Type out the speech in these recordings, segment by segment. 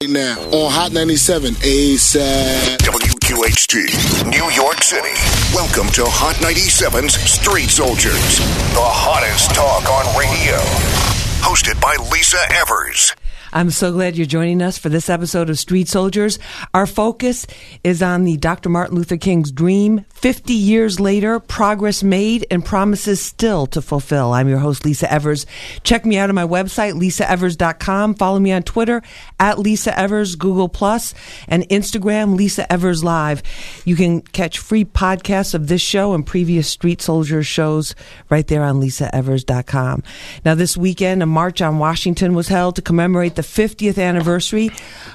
Right now on Hot 97 ASAP. WQHT, New York City. Welcome to Hot 97's Street Soldiers, the hottest talk on radio. Hosted by Lisa Evers. I'm so glad you're joining us for this episode of Street Soldiers. Our focus is on the Dr. Martin Luther King's dream. 50 years later, progress made and promises still to fulfill. I'm your host, Lisa Evers. Check me out on my website, lisaevers.com. Follow me on Twitter at Lisa Evers, Google Plus, and Instagram, Lisa Evers Live. You can catch free podcasts of this show and previous Street Soldiers shows right there on lisaevers.com. Now, this weekend, a march on Washington was held to commemorate the 50th anniversary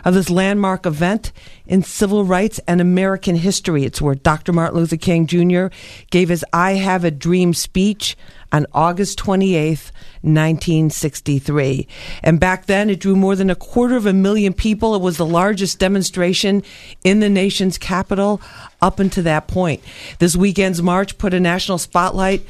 of this landmark event in civil rights and American history. It's where Dr. Martin Luther King Jr. gave his I Have a Dream speech on August 28th, 1963. And back then, it drew more than a quarter of a million people. It was the largest demonstration in the nation's capital up until that point. This weekend's march put a national spotlight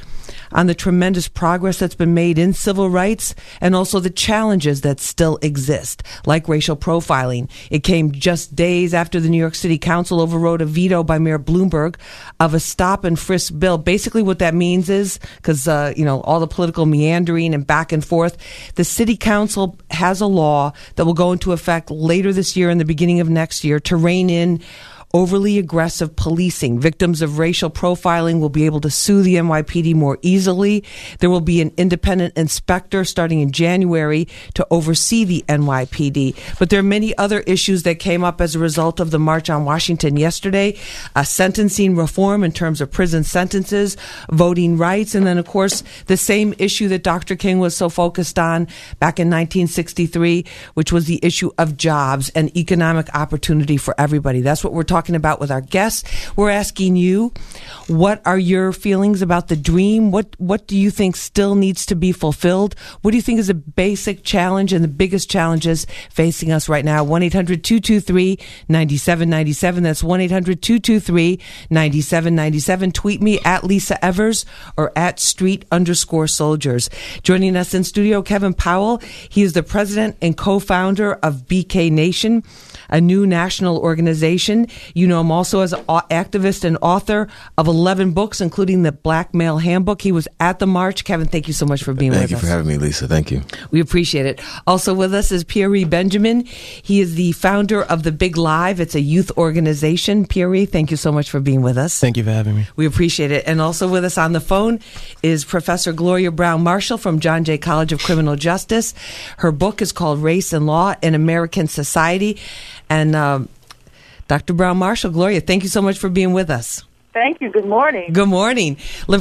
on the tremendous progress that's been made in civil rights and also the challenges that still exist, like racial profiling. It came just days after the New York City Council overrode a veto by Mayor Bloomberg of a stop and frisk bill. Basically, what that means is because, uh, you know, all the political meandering and back and forth, the City Council has a law that will go into effect later this year and the beginning of next year to rein in overly aggressive policing. Victims of racial profiling will be able to sue the NYPD more easily. There will be an independent inspector starting in January to oversee the NYPD. But there are many other issues that came up as a result of the March on Washington yesterday. A sentencing reform in terms of prison sentences, voting rights, and then, of course, the same issue that Dr. King was so focused on back in 1963, which was the issue of jobs and economic opportunity for everybody. That's what we're talking talking about with our guests. We're asking you, what are your feelings about the dream? What what do you think still needs to be fulfilled? What do you think is a basic challenge and the biggest challenges facing us right now? 1-800-223-9797. That's 1-800-223-9797. Tweet me at Lisa Evers or at street underscore soldiers. Joining us in studio, Kevin Powell. He is the president and co-founder of BK Nation a new national organization. You know him also as an activist and author of 11 books, including the Black Male Handbook. He was at the march. Kevin, thank you so much for being thank with us. us. Thank you for having me, Lisa. Thank you. We appreciate it. Also with us is Pierre Benjamin. He is the founder of the Big Live. It's a youth organization. Pierre, thank you so much for being with us. Thank you for having me. We appreciate it. And also with us on the phone is Professor Gloria Browne Marshall from John Jay College of Criminal Justice. Her book is called Race and Law in American Society. And um, Dr. Browne Marshall, Gloria, thank you so much for being with us. Thank you. Good morning. Good morning.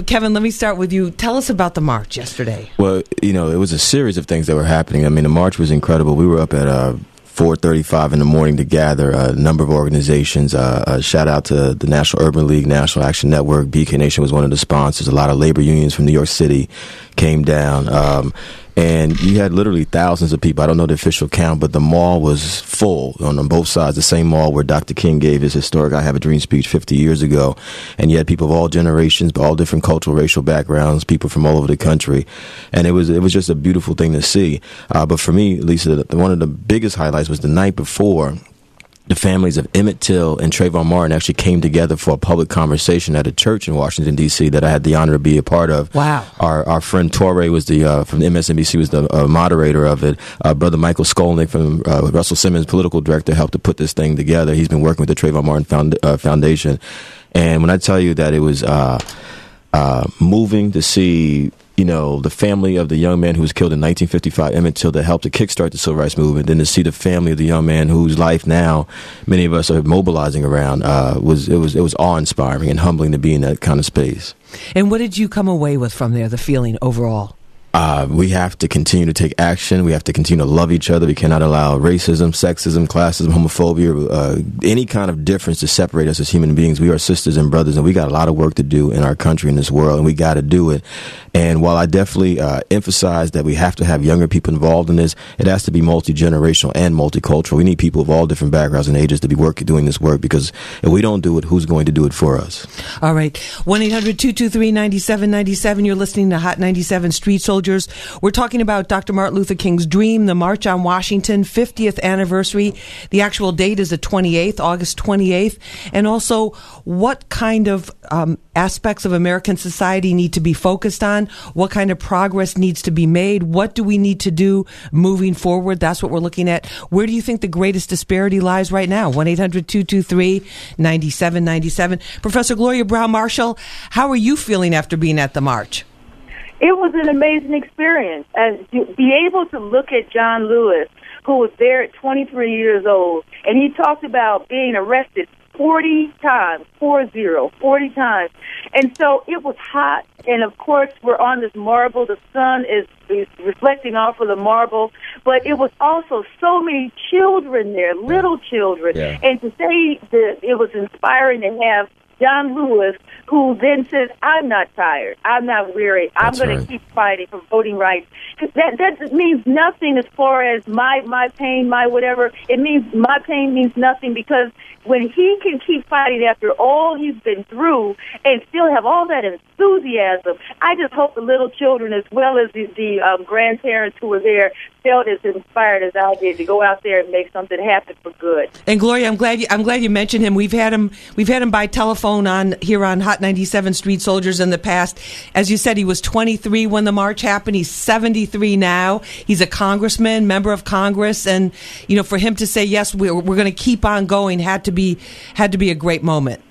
Kevin, let me start with you. Tell us about the march yesterday. Well, you know, it was a series of things that were happening. I mean, the march was incredible. We were up at uh, 4:35 in the morning to gather a number of organizations. Uh, a shout out to the National Urban League, National Action Network. BK Nation was one of the sponsors. A lot of labor unions from New York City came down. Um, and you had literally thousands of people. I don't know the official count, but the mall was full on, both sides. The same mall where Dr. King gave his historic "I Have a Dream" speech 50 years ago, and you had people of all generations, all different cultural, racial backgrounds, people from all over the country, and it was it was just a beautiful thing to see. Uh, but for me, Lisa, one of the biggest highlights was the night before the families of Emmett Till and Trayvon Martin actually came together for a public conversation at a church in Washington D.C. that I had the honor to be a part of. Wow! Our our friend Touré was the uh, from MSNBC was the uh, moderator of it. Uh, Brother Michael Skolnik from uh, Russell Simmons, political director, helped to put this thing together. He's been working with the Trayvon Martin Found, uh, Foundation, and when I tell you that it was uh, moving to see you know, the family of the young man who was killed in 1955, Emmett Till, that helped to kickstart the civil rights movement, then to see the family of the young man whose life now many of us are mobilizing around, uh, was it was it was awe inspiring and humbling to be in that kind of space. And what did you come away with from there? The feeling overall. Uh, we have to continue to take action. We have to continue to love each other. We cannot allow racism, sexism, classism, homophobia, uh, any kind of difference to separate us as human beings. We are sisters and brothers, and we got a lot of work to do in our country, in this world, and we got to do it. And while I definitely uh, emphasize that we have to have younger people involved in this, it has to be multi generational and multicultural. We need people of all different backgrounds and ages to be working doing this work because if we don't do it, who's going to do it for us? All right, one 800 223 9797 You're listening to Hot 97 Street Soldier. Soldiers. We're talking about Dr. Martin Luther King's dream, the March on Washington, 50th anniversary. The actual date is the 28th, August 28th. And also, what kind of um, aspects of American society need to be focused on? What kind of progress needs to be made? What do we need to do moving forward? That's what we're looking at. Where do you think the greatest disparity lies right now? 1 800 223 9797. Professor Gloria Browne Marshall, how are you feeling after being at the march? It was an amazing experience. And to be able to look at John Lewis, who was there at 23 years old, and he talked about being arrested 40 times, four zero, 40 times. And so it was hot. And of course, we're on this marble. The sun is, is reflecting off of the marble. But it was also so many children there, little children. Yeah. And to say that it was inspiring to have John Lewis, who then says, "I'm not tired. I'm not weary. I'm going right. to keep fighting for voting rights." That that means nothing as far as my my pain, my whatever. It means my pain means nothing because when he can keep fighting after all he's been through and still have all that enthusiasm, I just hope the little children, as well as the, the um, grandparents who were there, felt as inspired as I did to go out there and make something happen for good. And Gloria, I'm glad you, I'm glad you mentioned him. We've had him we've had him by telephone on here on Hot 97 Street Soldiers in the past. As you said, he was 23 when the march happened. He's 73 now. He's a congressman, member of Congress, and you know, for him to say yes, we're, we're going to keep on going had to be had to be a great moment.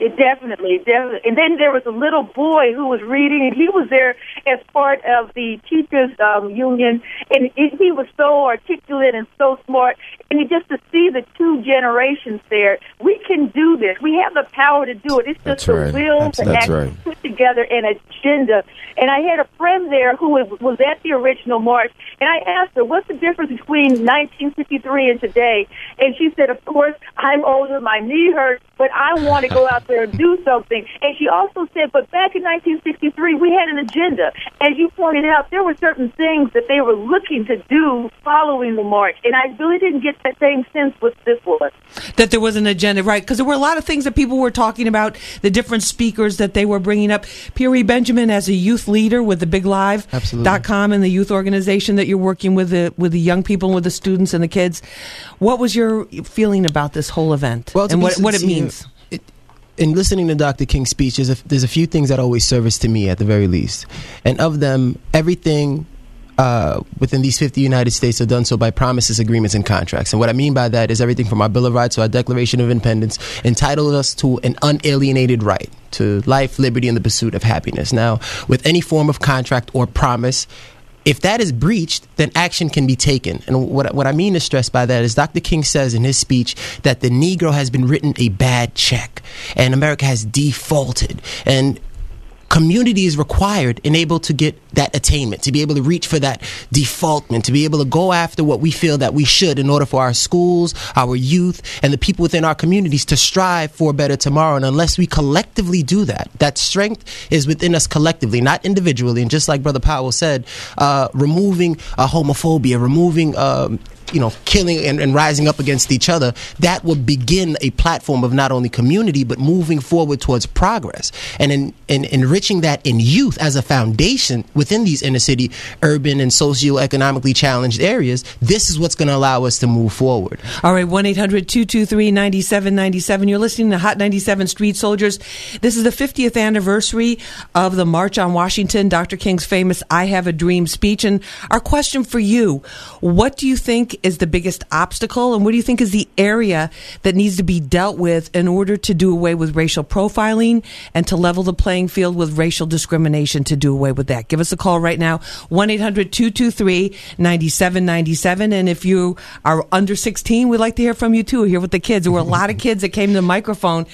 It definitely, definitely. And then there was a little boy who was reading, and he was there as part of the teachers' um, union, and it, he was so articulate and so smart. And just to see the two generations there, we can do this. We have the power to do it. It's just the right. will That's- to that's right. put together an agenda. And I had a friend there who was, was at the original march, and I asked her, "What's the difference between 1953 and today?" And she said, "Of course, I'm older, my knee hurts, but I want to go out there and do something." And she also said, "But back in 1963, we had an agenda. As you pointed out, there were certain things that they were looking to do following the march, and I really didn't get that same sense with this one. That there was an agenda, right? Because there were a lot of things that people were talking about, the different speakers that they were bringing up. Pierre Benjamin, as a youth leader with the Big Live dot com and the youth organization that you're working with the with the young people and with the students and the kids, what was your feeling about this whole event Well, and be what what it means? In listening to Dr. King's speech, there's a, there's a few things that always service to me at the very least, and of them, everything uh, within these 50 United States are done so by promises, agreements, and contracts. And what I mean by that is everything from our Bill of Rights to our Declaration of Independence entitled us to an unalienated right to life, liberty, and the pursuit of happiness. Now, with any form of contract or promise, if that is breached, then action can be taken. And what, what I mean to stress by that is Dr. King says in his speech that the Negro has been written a bad check and America has defaulted. And community is required and able to get that attainment, to be able to reach for that defaultment, to be able to go after what we feel that we should in order for our schools, our youth, and the people within our communities to strive for a better tomorrow. And unless we collectively do that, that strength is within us collectively, not individually. And just like Brother Powell said, uh, removing uh, homophobia, removing um, you know, killing and, and rising up against each other, that would begin a platform of not only community, but moving forward towards progress. And in, in enriching that in youth as a foundation within these inner city, urban, and socioeconomically challenged areas, this is what's going to allow us to move forward. All right, 1 800 223 9797. You're listening to Hot 97 Street Soldiers. This is the 50th anniversary of the March on Washington, Dr. King's famous I Have a Dream speech. And our question for you what do you think is the biggest obstacle, and what do you think is the area that needs to be dealt with in order to do away with racial profiling and to level the playing field with racial discrimination to do away with that? Give us a call right now, 1 800 223 9797. And if you are under 16, we'd like to hear from you too, hear what the kids. There were a lot of kids that came to the microphone,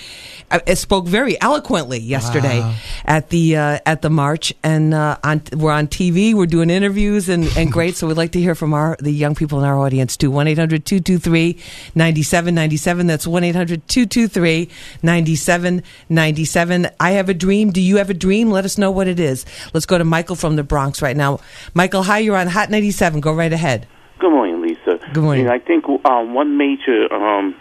uh, uh, spoke very eloquently yesterday at the uh, at the march, and uh, on we're on TV, we're doing interviews and, and great. So we'd like to hear from our the young people in our audience too. 1 800 223 9797. That's 1 800 223 9797. I have a dream. Do you have a dream? Let us know what it is. Let's go to Michael from the Bronx right now. Michael, hi, you're on Hot 97. Go right ahead. Good morning, Lisa. Good morning. Know, I think um, one major um,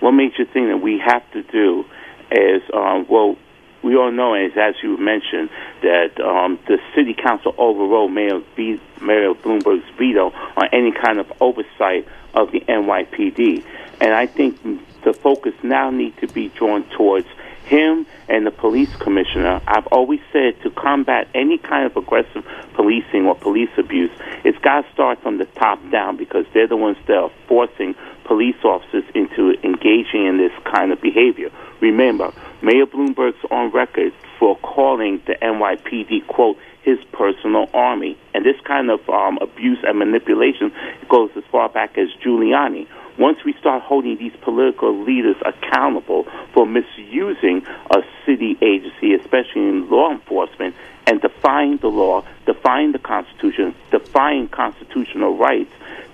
one major thing that we have to do is um, well, we all know, as, as you mentioned, that um, the city council overrode Mayor, Mayor Bloomberg's veto on any kind of oversight of the NYPD. And I think the focus now needs to be drawn towards him and the police commissioner. I've always said to combat any kind of aggressive policing or police abuse, it's got to start from the top down because they're the ones that are forcing police officers into engaging in this kind of behavior. Remember, Mayor Bloomberg's on record for calling the NYPD, quote, his personal army. And this kind of um, abuse and manipulation goes as far back as Giuliani. Once we start holding these political leaders accountable for misusing a city agency, especially in law enforcement, and defying the law, defying the Constitution, defying constitutional rights,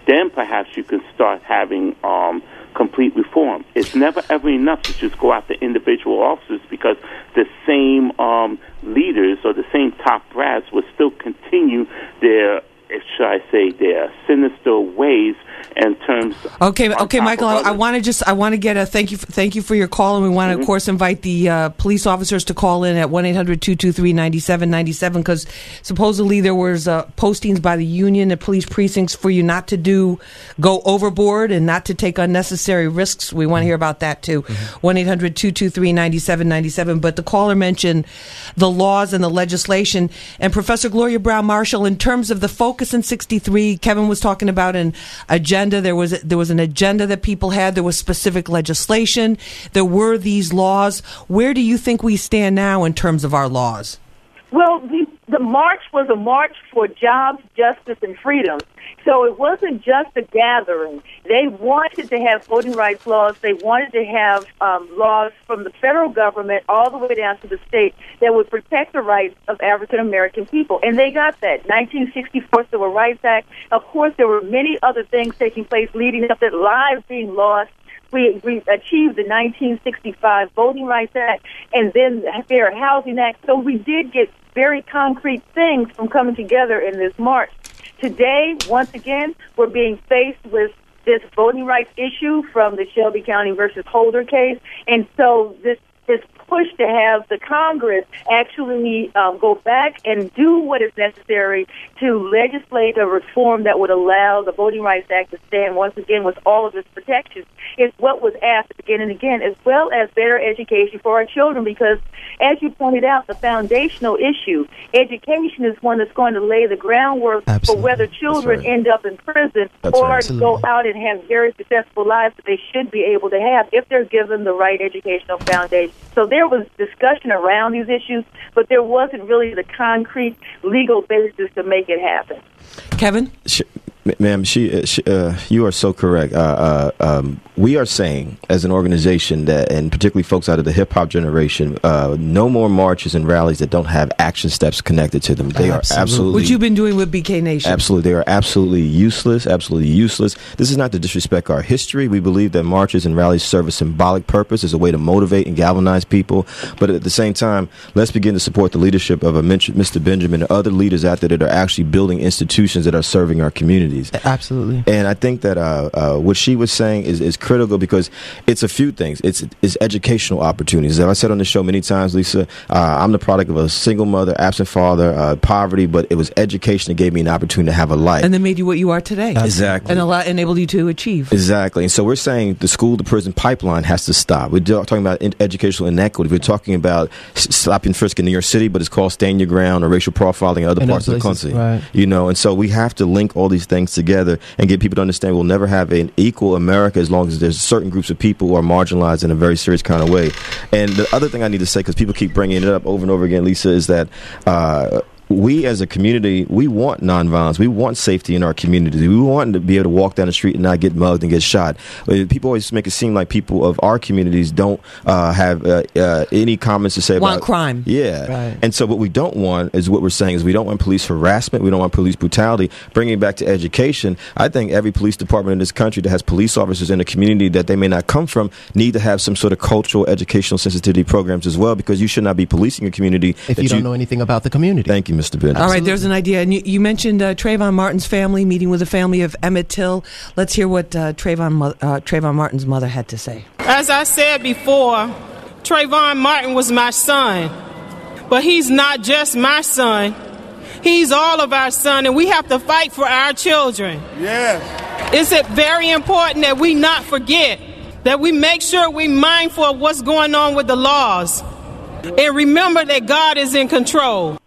then perhaps you can start having um, complete reform. It's never ever enough to just go after individual officers because the same um, leaders or the same top brass will still continue their, should I say, their sinister ways in terms. Okay, okay, Michael. I, I want to just I want to get a thank you for, thank you for your call, and we want to Mm-hmm. of course invite the uh, police officers to call in at one 9797 because supposedly there was uh, postings by the union and police precincts for you not to do go overboard and not to take unnecessary risks. We want to hear about that too. One 9797 But the caller mentioned the laws and the legislation, and Professor Gloria Browne Marshall. In terms of the focus in '63, Kevin was talking about an agenda. There was there was an agenda that people had. There was specific legislation. There were these laws. Where do you think we stand now in terms of our laws? Well, the, the march was a march for jobs, justice, and freedom. So it wasn't just a gathering. They wanted to have voting rights laws. They wanted to have um, laws from the federal government all the way down to the state that would protect the rights of African American people. And they got that. 1964 Civil Rights Act. Of course, there were many other things taking place leading up to lives being lost we, we achieved the 1965 Voting Rights Act and then the Fair Housing Act. So we did get very concrete things from coming together in this march. Today, once again, we're being faced with this voting rights issue from the Shelby County versus Holder case, and so this this push to have the Congress actually um, go back and do what is necessary to legislate a reform that would allow the Voting Rights Act to stand once again with all of its protections is what was asked again and again, as well as better education for our children. Because, as you pointed out, the foundational issue, education, is one that's going to lay the groundwork Absolutely. for whether children right. end up in prison That's or right. go out and have very successful lives that they should be able to have if they're given the right educational foundation. So there was discussion around these issues, but there wasn't really the concrete legal basis to make it happen. Kevin? Ma'am, she, uh, she uh, you are so correct. Uh, uh, um, we are saying, as an organization, that, and particularly folks out of the hip hop generation, uh, no more marches and rallies that don't have action steps connected to them. They are Absolutely. absolutely. What you've been doing with BK Nation? Absolutely. They are absolutely useless, absolutely useless. This is not to disrespect our history. We believe that marches and rallies serve a symbolic purpose as a way to motivate and galvanize people. But at the same time, let's begin to support the leadership of a Mr. Benjamin and other leaders out there that are actually building institutions that are serving our communities. Absolutely. And I think that uh, uh, what she was saying is, is critical because it's a few things. It's it's educational opportunities. As I said on the show many times, Lisa, uh, I'm the product of a single mother, absent father, uh, poverty, but it was education that gave me an opportunity to have a life. And then made you what you are today. Exactly. And allow, enabled you to achieve. Exactly. And so we're saying the school to prison pipeline has to stop. We're talking about in- educational inequity. We're talking about s- slap frisk in New York City, but it's called stand your ground or racial profiling in other In parts other of the country. right. You know, and so we have to link all these things together and get people to understand we'll never have an equal America as long as there's certain groups of people who are marginalized in a very serious kind of way. And the other thing I need to say, because people keep bringing it up over and over again, Lisa, is that. Uh, we as a community, we want nonviolence. We want safety in our communities. We want to be able to walk down the street and not get mugged and get shot. Uh, People always make it seem like people of our communities don't uh, have uh, uh, any comments to say Want about crime. Yeah, Right. and so what we don't want is what we're saying is we don't want police harassment. We don't want police brutality. Bringing it back to education, I think every police department in this country that has police officers in a community that they may not come from need to have some sort of cultural, educational sensitivity programs as well because you should not be policing a community If that you don't know anything about the community. Thank you, Mr. Bennett. All right, there's an idea. And you, you mentioned uh, Trayvon Martin's family meeting with the family of Emmett Till. Let's hear what uh, Trayvon, uh, Trayvon Martin's mother had to say. As I said before, Trayvon Martin was my son, but he's not just my son. He's all of our son, and we have to fight for our children. Yes. It's very important that we not forget, that we make sure we're mindful of what's going on with the laws, and remember that God is in control.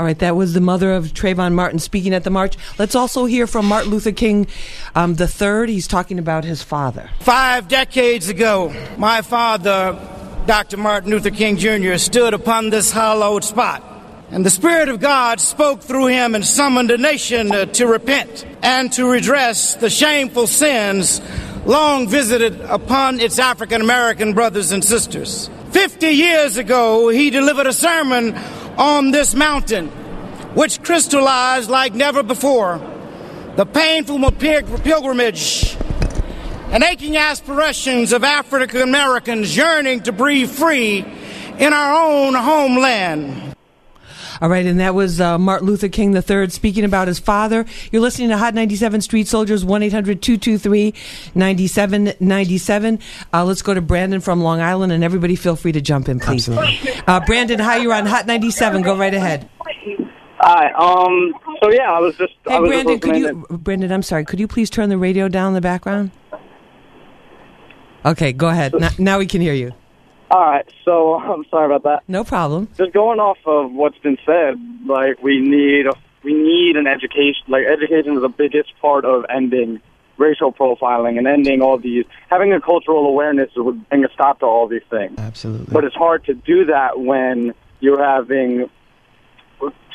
All right, that was the mother of Trayvon Martin speaking at the march. Let's also hear from Martin Luther King um, the third. He's talking about his father. Five decades ago, my father, Dr. Martin Luther King Jr., stood upon this hallowed spot. And the Spirit of God spoke through him and summoned a nation uh, to repent and to redress the shameful sins long visited upon its African American brothers and sisters. Fifty years ago, he delivered a sermon on this mountain, which crystallized like never before the painful pilgrimage and aching aspirations of African Americans yearning to breathe free in our own homeland. All right, and that was uh, Martin Luther King III speaking about his father. You're listening to Hot 97 Street Soldiers, 1 800 223 9797. Uh, let's go to Brandon from Long Island, and everybody feel free to jump in, please. Uh, Brandon, hi, you're on Hot 97. Go right ahead. Hi. Um. So yeah, I was just. Hey, I was Brandon, just could you, Brandon, I'm sorry, could you please turn the radio down in the background? Okay, go ahead. Now, now we can hear you. All right. So I'm sorry about that. No problem. Just going off of what's been said, like we need a, we need an education. Like education is the biggest part of ending racial profiling and ending all these. Having a cultural awareness would bring a stop to all these things. Absolutely. But it's hard to do that when you're having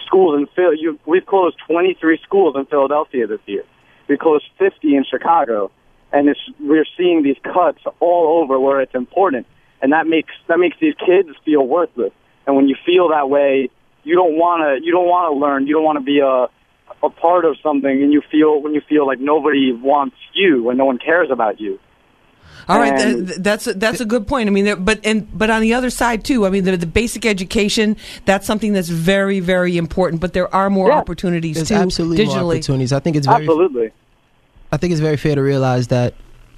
schools in Phil. You, we've closed 23 schools in Philadelphia this year. We closed 50 in Chicago, and it's, we're seeing these cuts all over where it's important, and that makes that makes these kids feel worthless. And when you feel that way, you don't want to you don't want to learn. You don't want to be a a part of something, and you feel when you feel like nobody wants you and no one cares about you. All right, And- th- that's a, that's a good point. I mean, there, but and but on the other side too, I mean, the, the basic education that's something that's very very important. But there are more Yeah. opportunities There's too absolutely more digitally. opportunities. I think it's very Absolutely. I think it's very fair to realize that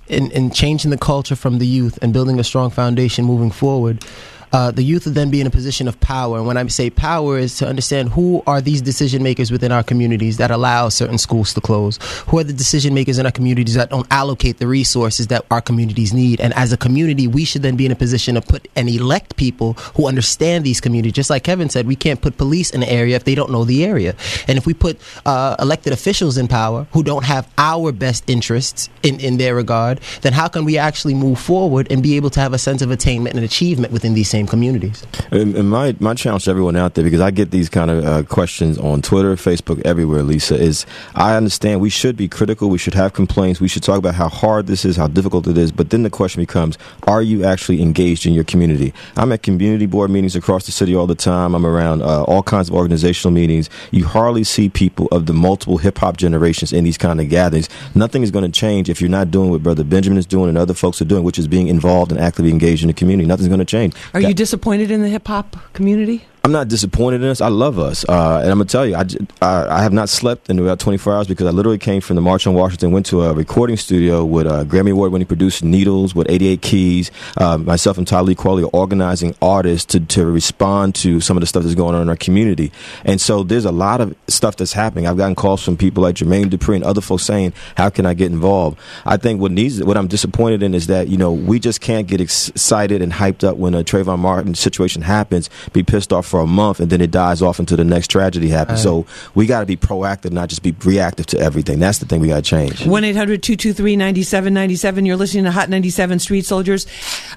in, in changing the culture from the youth and building a strong foundation moving forward, uh, the youth will then be in a position of power. And when I say power, is to understand who are these decision makers within our communities that allow certain schools to close. Who are the decision makers in our communities that don't allocate the resources that our communities need. And as a community, we should then be in a position to put and elect people who understand these communities. Just like Kevin said, we can't put police in the area if they don't know the area. And if we put uh, elected officials in power who don't have our best interests in, in their regard, then how can we actually move forward and be able to have a sense of attainment and achievement within these same communities? And, and my my challenge to everyone out there, because I get these kind of uh, questions on Twitter, Facebook, everywhere. Lisa is I understand we should be critical, we should have complaints, we should talk about how hard this is, how difficult it is. But then the question becomes: Are you actually engaged in your community? I'm at community board meetings across the city all the time. I'm around uh, all kinds of organizational meetings. You hardly see people of the multiple hip hop generations in these kind of gatherings. Nothing is going to change if you're not doing what Brother Benjamin is doing and other folks are doing, which is being involved and actively engaged in the community. Nothing's going to change. Are you disappointed in the hip hop community? I'm not disappointed in us. I love us, uh, and I'm gonna tell you, I I have not slept in about 24 hours because I literally came from the March on Washington, went to a recording studio with uh, Grammy Award winning producer Needlz with 88 Keys. Uh, myself and Kweli are organizing artists to to respond to some of the stuff that's going on in our community, and so there's a lot of stuff that's happening. I've gotten calls from people like Jermaine Dupri and other folks saying, "How can I get involved?" I think what needs, what I'm disappointed in is that you know we just can't get excited and hyped up when a Trayvon Martin situation happens, be pissed off for a month, and then it dies off until the next tragedy happens. So we got to be proactive, not just be reactive to everything. That's the thing we got to change. 1 800 223 9797. You're listening to Hot 97 Street Soldiers.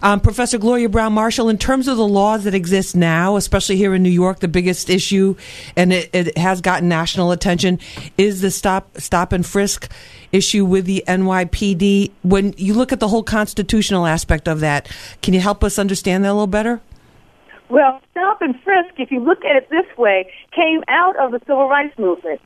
Um, Professor Gloria Browne Marshall, in terms of the laws that exist now, especially here in New York, the biggest issue, and it, it has gotten national attention, is the stop, stop and frisk issue with the NYPD. When you look at the whole constitutional aspect of that, can you help us understand that a little better? Well, stop and frisk, if you look at it this way, came out of the civil rights movement.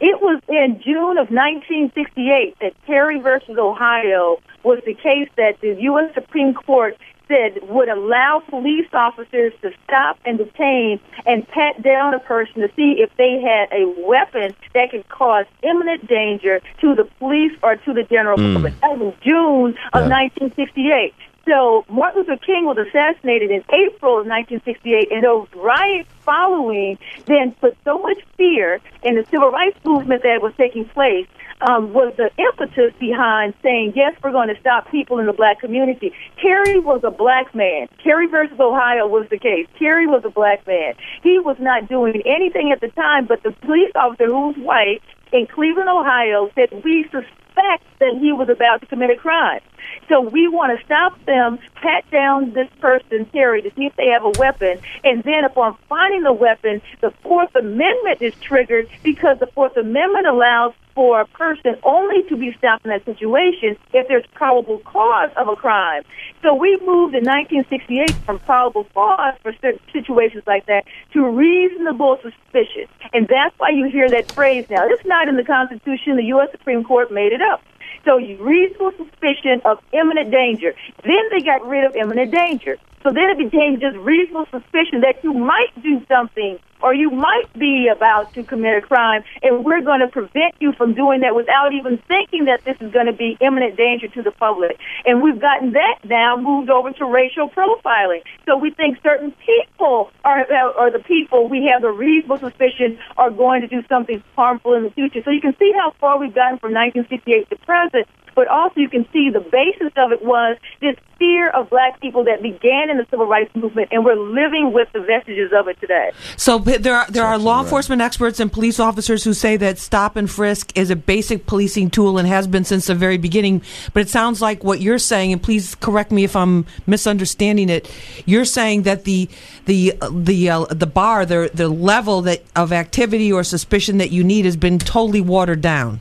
It was in June of 1968 that Terry versus Ohio was the case that the U.S. Supreme Court said would allow police officers to stop and detain and pat down a person to see if they had a weapon that could cause imminent danger to the police or to the general Mm. public. That was June of Yeah. 1968. So Martin Luther King was assassinated in April of 1968, and those riots following then put so much fear in the civil rights movement that was taking place um, was the impetus behind saying, yes, we're going to stop people in the black community. Kerry was a black man. Kerry versus Ohio was the case. Kerry was a black man. He was not doing anything at the time, but the police officer who was white in Cleveland, Ohio, said, we suspect that he was about to commit a crime. So we want to stop them, pat down this person, Terry, to see if they have a weapon. And then upon finding the weapon, the Fourth Amendment is triggered because the Fourth Amendment allows for a person only to be stopped in that situation if there's probable cause of a crime. So we moved in 1968 from probable cause for certain situations like that to reasonable suspicion. And that's why you hear that phrase now. It's not in the Constitution. The U.S. Supreme Court made it up. So reasonable suspicion of imminent danger. Then they got rid of imminent danger. So then it became just reasonable suspicion that you might do something or you might be about to commit a crime, and we're going to prevent you from doing that without even thinking that this is going to be imminent danger to the public. And we've gotten that now moved over to racial profiling. So we think certain people are, are the people we have the reasonable suspicion are going to do something harmful in the future. So you can see how far we've gotten from 1968 to present but also you can see the basis of it was this fear of black people that began in the civil rights movement, and we're living with the vestiges of it today. So there are there are law enforcement experts and police officers who say that stop and frisk is a basic policing tool and has been since the very beginning. But it sounds like what you're saying, and please correct me if I'm misunderstanding it. You're saying that the the the uh, the bar, the the level that of activity or suspicion that you need has been totally watered down.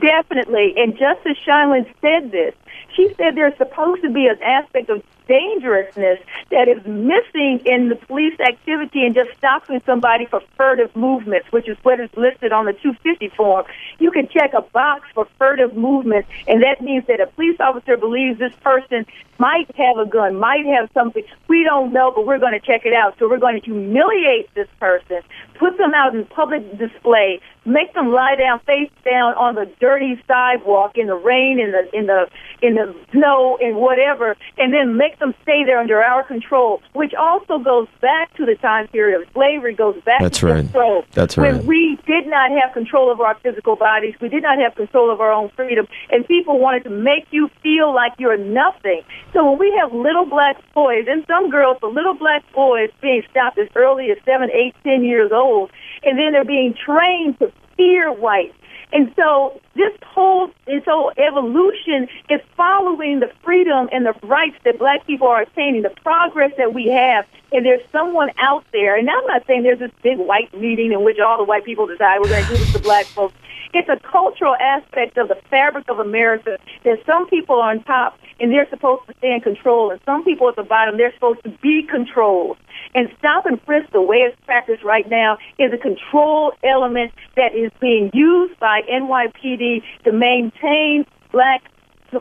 Definitely. And Justice Scheindlin said this. She said there's supposed to be an aspect of dangerousness that is missing in the police activity and just stopping somebody for furtive movements, which is what is listed on the 250 form. You can check a box for furtive movements, and that means that a police officer believes this person might have a gun, might have something. We don't know, but we're going to check it out. So we're going to humiliate this person, put them out in public display, make them lie down face down on the dirty sidewalk in the rain, in the in the in the snow, and whatever, and then make them stay there under our control. Which also goes back to the time period of slavery. Goes back. That's to right. Control, That's right. When we did not have control of our physical bodies, we did not have control of our own freedom, and people wanted to make you feel like you're nothing. So when we have little black boys and some girls, but little black boys being stopped as early as seven, eight, ten years old, and then they're being trained to fear whites. And so this whole this whole evolution is following the freedom and the rights that black people are attaining, the progress that we have. And there's someone out there, and I'm not saying there's this big white meeting in which all the white people decide we're going to do this to black folks. It's a cultural aspect of the fabric of America that some people are on top and they're supposed to stay in control, and some people at the bottom, they're supposed to be controlled. And stop and frisk, the way it's practiced right now, is a control element that is being used by NYPD to maintain black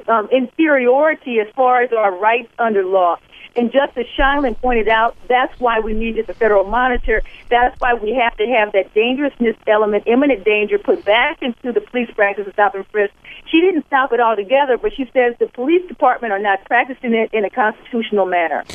um, inferiority as far as our rights under law. And Justice Scheindlin pointed out that's why we needed the federal monitor. That's why we have to have that dangerousness element, imminent danger, put back into the police practice of stop and frisk. She didn't stop it altogether, but she says the police department are not practicing it in a constitutional manner.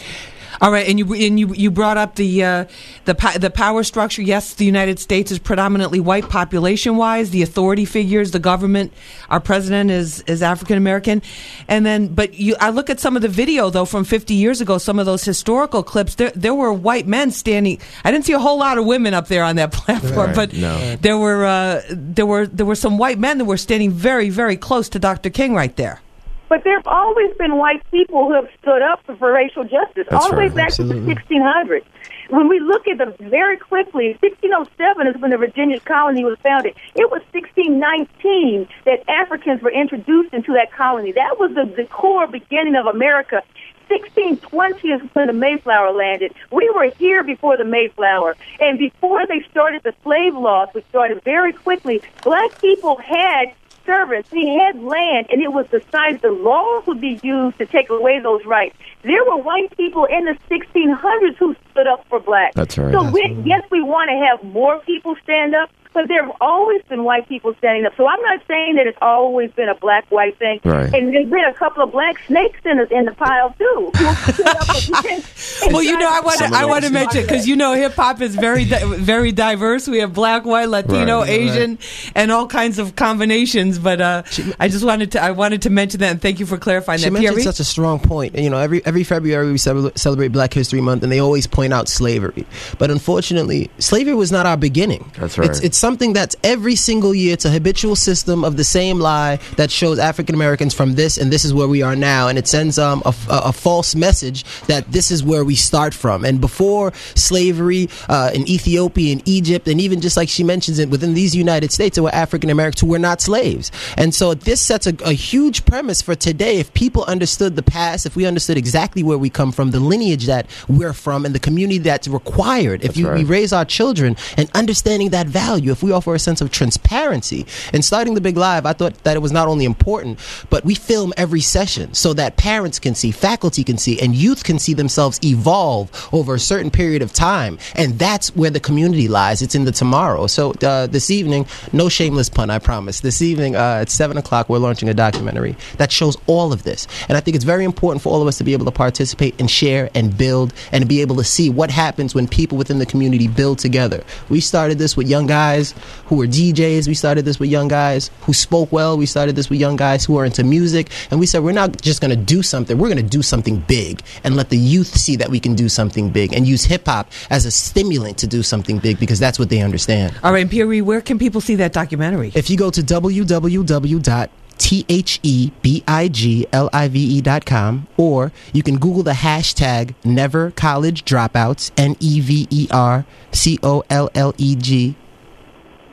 All right, and you and you you brought up the uh, the the power structure. Yes, the United States is predominantly white population wise. The authority figures, the government, our president is is African American, and then but you I look at some of the video though from 50 years ago. Some of those historical clips. There there were white men standing. I didn't see a whole lot of women up there on that platform, Right, but no. there were uh, there were there were some white men that were standing very very close to Dr. King right there. But there have always been white people who have stood up for, for racial justice, That's all the way right. back Absolutely. to the 1600s. When we look at them very quickly, 1607 is when the Virginia colony was founded. It was 1619 that Africans were introduced into that colony. That was the, the core beginning of America. 1620 is when the Mayflower landed. We were here before the Mayflower. And before they started the slave laws, which started very quickly, black people had servants. they had land, and it was decided the laws would be used to take away those rights. There were white people in the 1600s who stood up for blacks. That's right. So we, yes, we want to have more people stand up, but there have always been white people standing up. So I'm not saying that it's always been a black white thing. Right. And there's been a couple of black snakes in the in the pile too. who stood up and- and Well, you know, I want to Some of I want to mention because you know hip hop is very di- very diverse. We have black, white, Latino, Right. Asian, and all kinds of combinations. But uh, I just wanted to I wanted to mention that and thank you for clarifying She that. mentioned Pierre, such a strong point. You know, every every February we celebrate Black History Month, and they always point out slavery. But unfortunately, slavery was not our beginning. That's right. It's, it's something that's every single year. It's a habitual system of the same lie that shows African Americans from this, and this is where we are now, and it sends um, a, a, a false message that this is where we start from. And before slavery uh, in Ethiopia and Egypt, and even just like she mentions it within these United States, there were African Americans who were not slaves. And so this sets a, a huge premise for today. If people understood the past, if we understood exactly where we come from, the lineage that we're from, and the community that's required, if you, we raise our children and understanding that value, if we offer a sense of transparency. And starting the Big Live, I thought that it was not only important, but we film every session so that parents can see, faculty can see, and youth can see themselves evolve over a certain period of time. And that's where the community lies. It's in the tomorrow. So uh, this evening, no shameless pun, I promise. This evening uh, at 7 o'clock, we're launching a documentary that shows all of this. And I think it's very important for all of us to be able to participate and share and build and be able to see what happens when people within the community build together. We started this with young guys who were DJs. We started this with young guys who spoke well. We started this with young guys who are into music. And we said, we're not just going to do something, we're going to do something big and let the youth see that we can do something big and use hip hop as a stimulant to do something big because that's what they understand. all right, Pierre, where can people see that documentary? If you go to www. T H E B I G L I V E dot com, or you can Google the hashtag Never College Dropouts, N E V E R C O L L E G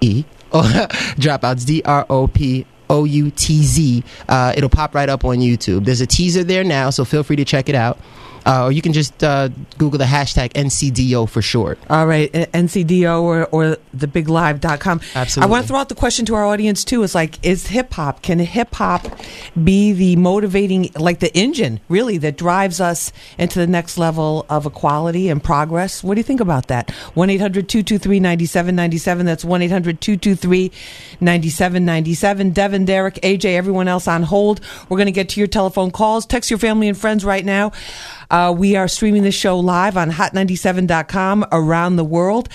E, or Dropouts, D R O P O U T Z. Uh, it'll pop right up on YouTube. There's a teaser there now, so feel free to check it out. Uh, or you can just uh, Google the hashtag NCDO for short. All right, uh, NCDO or, or thebiglive.com. Absolutely. I want to throw out the question to our audience too. Is like, is hip hop, can hip hop be the motivating, like the engine really that drives us into the next level of equality and progress? What do you think about that? 1 800 223 9797. That's 1 800 223 9797. Devin, Derek, AJ, everyone else on hold. We're going to get to your telephone calls. Text your family and friends right now. Uh, we are streaming the show live on hot97.com around the world.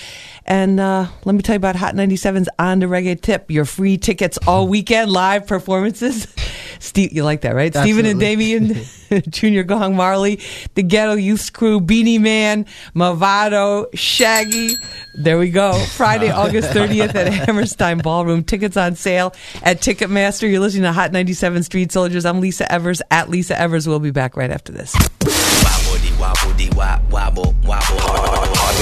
And uh, let me tell you about Hot 97's On the Reggae Tip, your free tickets all weekend, live performances. Steve, you like that, right? Stephen and Damian, Junior Gong Marley, the Ghetto Youth Crew, Beenie Man, Mavado, Shaggy. There we go. Friday, August 30th at Hammerstein Ballroom. Tickets on sale at Ticketmaster. You're listening to Hot 97 Street Soldiers. I'm Lisa Evers at Lisa Evers. We'll be back right after this. Hot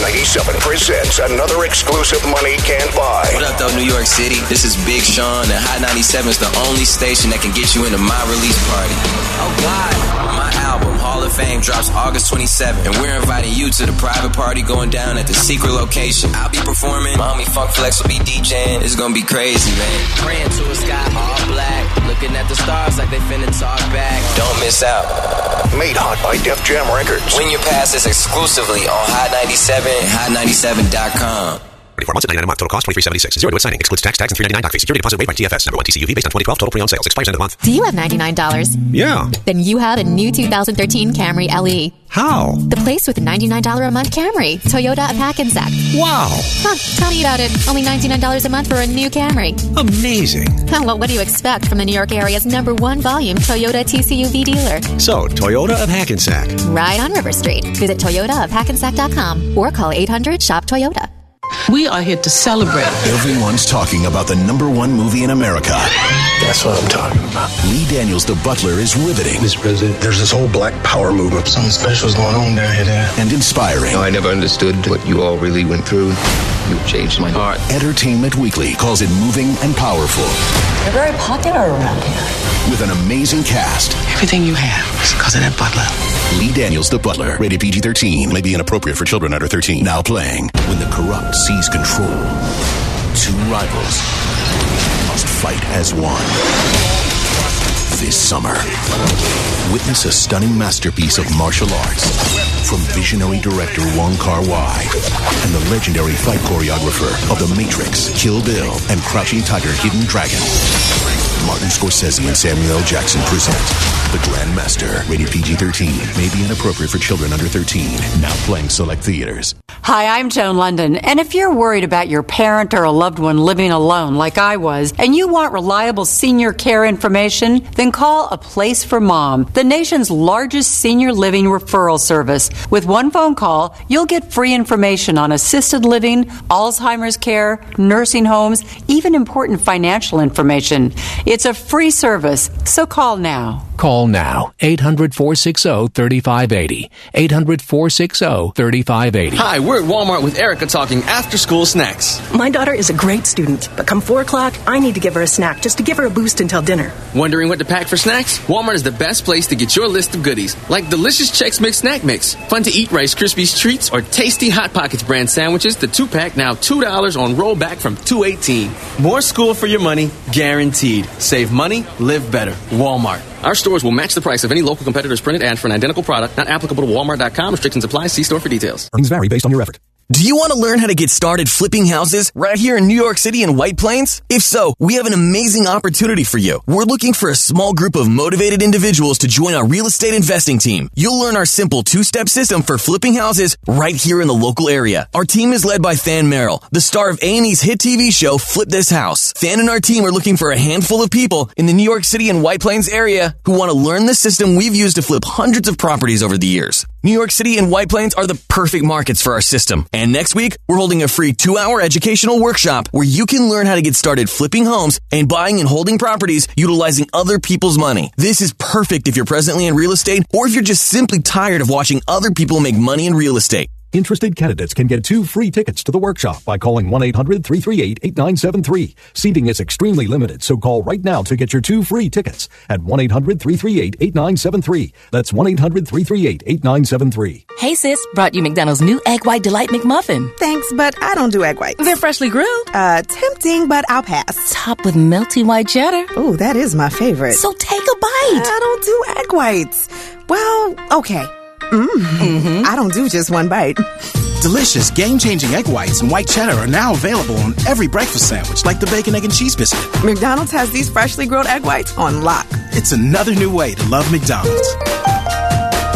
97 presents another exclusive money can't buy. What up, though, New York City? This is Big Sean, and Hot 97 is the only station that can get you into my release party. Oh, God. My album, Hall of Fame, drops August 27th, and we're inviting you to the private party going down at the secret location. I'll be performing. Mommy Funk Flex will be DJing. It's gonna be crazy, man. Praying to a sky all black, looking at the stars like they finna talk back. Don't miss out. Made hot by Def Jam Records. Win your passes exclusively on Hot 97 Hot97.com property. Four months at 99 a month. Total cost 2376. Zero to its signing. Excludes tax, tax, and 399 doc fee. Security deposit waived by TFS. Number one TCUV based on 2012 total pre-owned sales. Expires end of month. Do you have $99? Yeah. Then you have a new 2013 Camry LE. How? The place with the $99 a month Camry. Toyota of Hackensack. Wow. Huh, tell me about it. Only $99 a month for a new Camry. Amazing. Huh, well, what do you expect from the New York area's number one volume Toyota TCUV dealer? So, Toyota of Hackensack. Right on River Street. Visit toyotaofhackensack.com or call 800 SHOP Toyota. We are here to celebrate. Everyone's talking about the number one movie in America. That's what I'm talking about. Lee Daniels, The Butler, is riveting. Mr. President, there's this whole black power movement. Something special is going on down here, Dad. and inspiring. I never understood what you all really went through. You changed my heart. Entertainment Weekly calls it moving and powerful. You're very popular around here. With an amazing cast. Everything you have is because of that butler. Lee Daniels, The Butler, rated PG 13, may be inappropriate for children under 13. Now playing. When the corrupt seize control, two rivals must fight as one. This summer. Witness a stunning masterpiece of martial arts from visionary director Wong Kar Wai and the legendary fight choreographer of The Matrix, Kill Bill, and Crouching Tiger, Hidden Dragon. Martin Scorsese and Samuel L. Jackson present The Grandmaster, rated PG-13, may be inappropriate for children under 13. Now playing select theaters. Hi, I'm Joan Lunden, and if you're worried about your parent or a loved one living alone like I was, and you want reliable senior care information, then call A Place for Mom, the nation's largest senior living referral service. With one phone call, you'll get free information on assisted living, Alzheimer's care, nursing homes, even important financial information. It's a free service, so call now. Call now 800 460 3580. 800 460 3580. Hi, we're at Walmart with Erica talking after school snacks. My daughter is a great student, but come 4 o'clock, I need to give her a snack just to give her a boost until dinner. Wondering what to pack for snacks? Walmart is the best place to get your list of goodies, like delicious Chex Mix Snack Mix, fun to eat Rice Krispies treats, or tasty Hot Pockets brand sandwiches. The two pack now $2 on rollback from 218 More school for your money, guaranteed. Save money, live better. Walmart. Our stores will match the price of any local competitor's printed ad for an identical product, not applicable to Walmart.com. Restrictions apply. See store for details. Earnings vary based on your effort. Do you want to learn how to get started flipping houses right here in New York City and White Plains? If so, we have an amazing opportunity for you. We're looking for a small group of motivated individuals to join our real estate investing team. You'll learn our simple two-step system for flipping houses right here in the local area. Our team is led by Than Merrill, the star of A&E's hit TV show Flip This House. Than and our team are looking for a handful of people in the New York City and White Plains area who want to learn the system we've used to flip hundreds of properties over the years. New York City and White Plains are the perfect markets for our system. And next week, we're holding a free two hour educational workshop where you can learn how to get started flipping homes and buying and holding properties utilizing other people's money. This is perfect if you're presently in real estate or if you're just simply tired of watching other people make money in real estate. Interested candidates can get two free tickets to the workshop by calling 1 800 338 8973. Seating is extremely limited, so call right now to get your two free tickets at 1 800 338 8973. That's 1 800 338 8973. Hey sis, brought you McDonald's new Egg White Delight McMuffin. Thanks, but I don't do egg whites. They're freshly grilled. Uh, tempting, but I'll pass. Topped with melty white cheddar. Ooh, that is my favorite. So take a bite. I don't do egg whites. Well, okay. Mm. Mm-hmm. I don't do just one bite. Delicious, game changing egg whites and white cheddar are now available on every breakfast sandwich, like the bacon, egg, and cheese biscuit. McDonald's has these freshly grilled egg whites on lock. It's another new way to love McDonald's.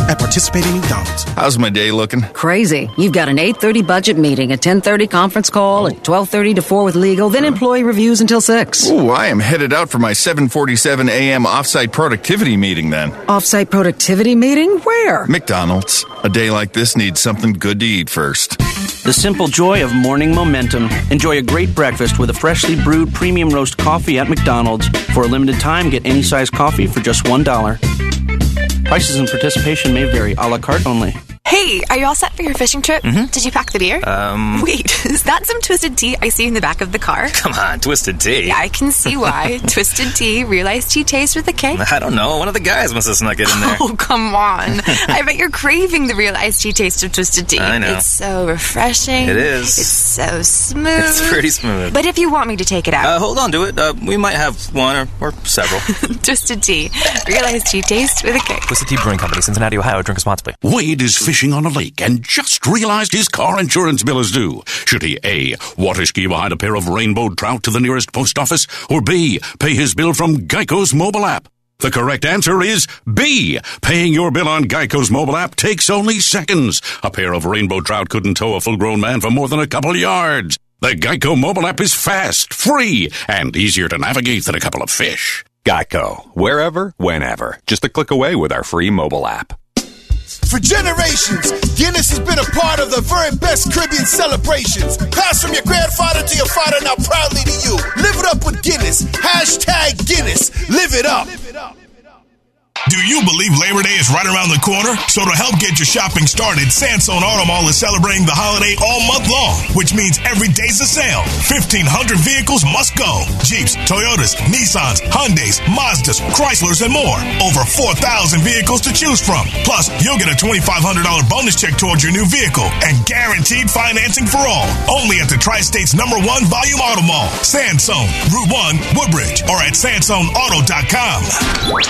At participating in McDonald's. How's my day looking? Crazy. You've got an 8.30 budget meeting, a 10.30 conference call, at 12.30 to 4 with legal, then employee reviews until 6. Ooh, I am headed out for my 747 a.m. offsite productivity meeting then. Offsite productivity meeting? Where? McDonald's. A day like this needs something good to eat first. The simple joy of morning momentum. Enjoy a great breakfast with a freshly brewed premium roast coffee at McDonald's. For a limited time, get any size coffee for just $1. Prices and participation may vary, a la carte only. Hey, are you all set for your fishing trip? Mhm. Did you pack the beer? Um. Wait, is that some twisted tea I see in the back of the car? Come on, Twisted Tea. Yeah, I can see why. twisted tea, realized tea taste with a K. I don't know. One of the guys must have snuck it in there. Oh, come on. I bet you're craving the real iced tea taste of Twisted Tea. I know. It's so refreshing. It is. It's so smooth. It's pretty smooth. But if you want me to take it out, Uh, hold on to it. Uh, we might have one or, or several. Twisted Tea, real iced tea taste with a K. Twisted Tea Brewing Company, Cincinnati, Ohio. Drink responsibly. Wade is fishing on a lake and just realized his car insurance bill is due. Should he A. Water ski behind a pair of rainbow trout to the nearest post office, or B. Pay his bill from Geico's mobile app? The correct answer is B. Paying your bill on Geico's mobile app takes only seconds. A pair of rainbow trout couldn't tow a full grown man for more than a couple yards. The Geico mobile app is fast, free, and easier to navigate than a couple of fish. Geico. Wherever, whenever. Just a click away with our free mobile app. For generations, Guinness has been a part of the very best Caribbean celebrations. Passed from your grandfather to your father, now proudly to you. Live it up with Guinness. Hashtag Guinness. Live it up. Do you believe Labor Day is right around the corner? So to help get your shopping started, Sansone Auto Mall is celebrating the holiday all month long, which means every day's a sale. 1,500 vehicles must go. Jeeps, Toyotas, Nissans, Hyundais, Mazdas, Chryslers, and more. Over 4,000 vehicles to choose from. Plus, you'll get a $2,500 bonus check towards your new vehicle and guaranteed financing for all. Only at the Tri-State's number one volume auto mall, Sansone, Route 1, Woodbridge, or at SansoneAuto.com.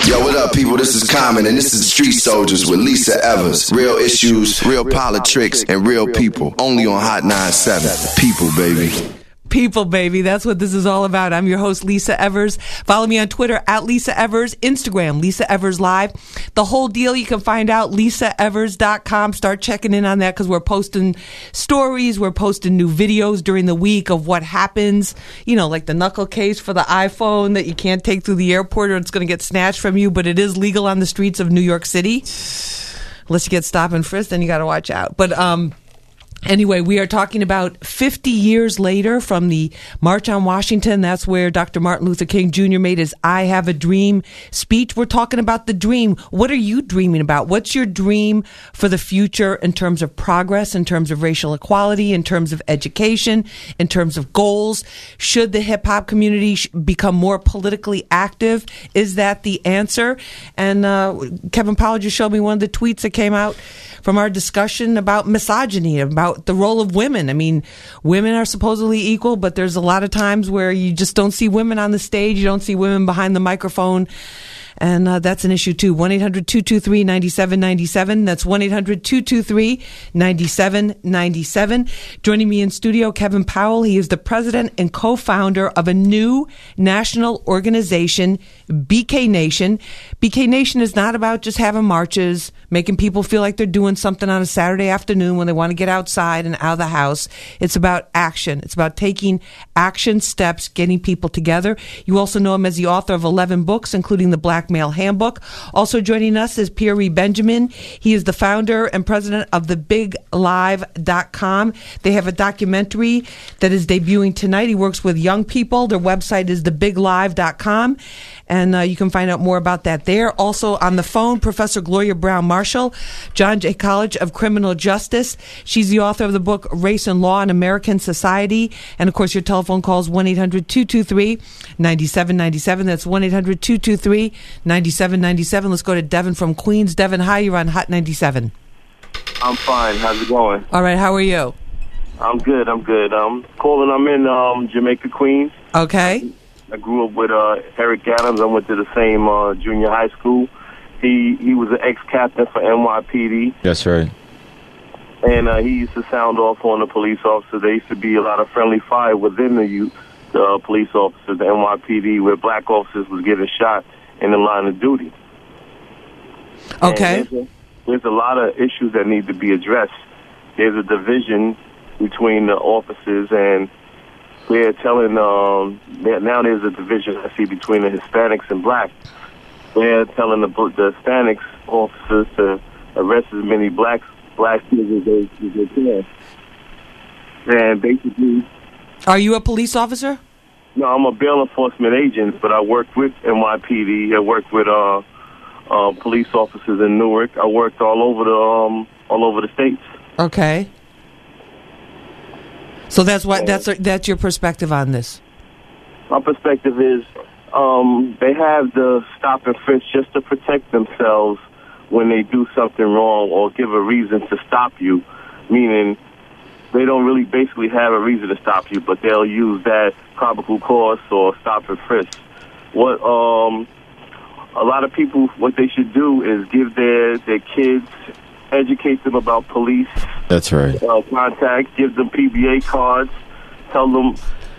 Yo, what up, people? This is Common, and this is Street Soldiers with Lisa Evers. Real issues, real politics, and real people. Only on Hot 97. People, baby. People, baby. That's what this is all about. I'm your host, Lisa Evers. Follow me on Twitter at Lisa Evers, Instagram, Lisa Evers Live. The whole deal you can find out, lisaevers.com. Start checking in on that because we're posting stories. We're posting new videos during the week of what happens. You know, like the knuckle case for the iPhone that you can't take through the airport or it's going to get snatched from you, but it is legal on the streets of New York City. Unless you get stopped and frisked, then you got to watch out. But, um, Anyway, we are talking about 50 years later from the March on Washington. That's where Dr. Martin Luther King Jr. made his I Have a Dream speech. We're talking about the dream. What are you dreaming about? What's your dream for the future in terms of progress, in terms of racial equality, in terms of education, in terms of goals? Should the hip hop community become more politically active? Is that the answer? And uh, Kevin Powell just showed me one of the tweets that came out from our discussion about misogyny, about the role of women. I mean, women are supposedly equal, but there's a lot of times where you just don't see women on the stage, you don't see women behind the microphone. And uh, that's an issue too. 1 800 223 9797. That's 1 800 223 9797. Joining me in studio, Kevin Powell. He is the president and co founder of a new national organization, BK Nation. BK Nation is not about just having marches, making people feel like they're doing something on a Saturday afternoon when they want to get outside and out of the house. It's about action. It's about taking action steps, getting people together. You also know him as the author of 11 books, including the Black Male Handbook. Also joining us is Pierre Benjamin. He is the founder and president of the BigLive.com. They have a documentary that is debuting tonight. He works with young people. Their website is thebiglive.com. And uh, you can find out more about that there. Also on the phone, Professor Gloria Browne Marshall, John Jay College of Criminal Justice. She's the author of the book Race and Law in American Society. And of course, your telephone calls 1 800 223 9797. That's 1 800 223 9797. Let's go to Devin from Queens. Devin, hi. You're on Hot 97. I'm fine. How's it going? All right. How are you? I'm good. I'm good. I'm um, calling. I'm in um, Jamaica, Queens. Okay. I grew up with uh, Eric Adams. I went to the same uh, junior high school. He he was an ex-captain for NYPD, That's right. and uh, he used to sound off on the police officers. There used to be a lot of friendly fire within the youth, the uh, police officers, the NYPD, where black officers was getting shot in the line of duty. Okay. There's, a, there's a lot of issues that need to be addressed. There's a division between the officers, and they're telling um, there- now there's a division I see between the Hispanics and blacks. They're telling the, the Hispanics officers to arrest as many blacks black kids as they, as they can. And basically, Are you a police officer? no, I'm a bail enforcement agent, but I worked with NYPD. I worked with uh, uh, police officers in Newark. I worked all over the um, all over the states. Okay. So that's what that's that's your perspective on this. My perspective is um, they have the stop and frisk just to protect themselves when they do something wrong or give a reason to stop you, meaning they don't really basically have a reason to stop you, but they'll use that probable cause or stop and frisk. What um, a lot of people, what they should do is give their their kids, educate them about police That's right. uh, contact, give them PBA cards, tell them,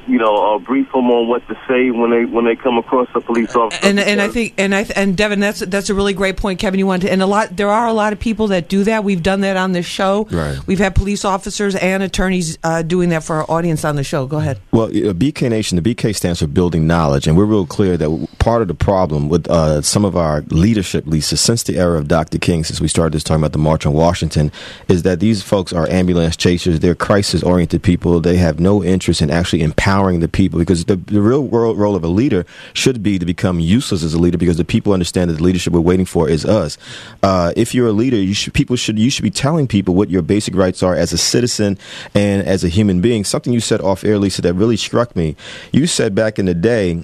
you know, uh, brief them on what to say when they when they come across a police officer. And and I think and I and Devin, that's that's a really great point, Kevin. You want to and a lot. There are a lot of people that do that. We've done that on this show. Right. We've had police officers and attorneys uh, doing that for our audience on the show. Go ahead. Well, uh, BK Nation, the BK stands for building knowledge, and we're real clear that part of the problem with uh, some of our leadership, Lisa, since the era of Dr. King, since we started this talking about the March on Washington, is that these folks are ambulance chasers. They're crisis-oriented people. They have no interest in actually empowering empowering the people because the, the real world role of a leader should be to become useless as a leader because the people understand that the leadership we're waiting for is us. Uh, if you're a leader, you should people should you should be telling people what your basic rights are as a citizen and as a human being. Something you said off air, Lisa, that really struck me. You said back in the day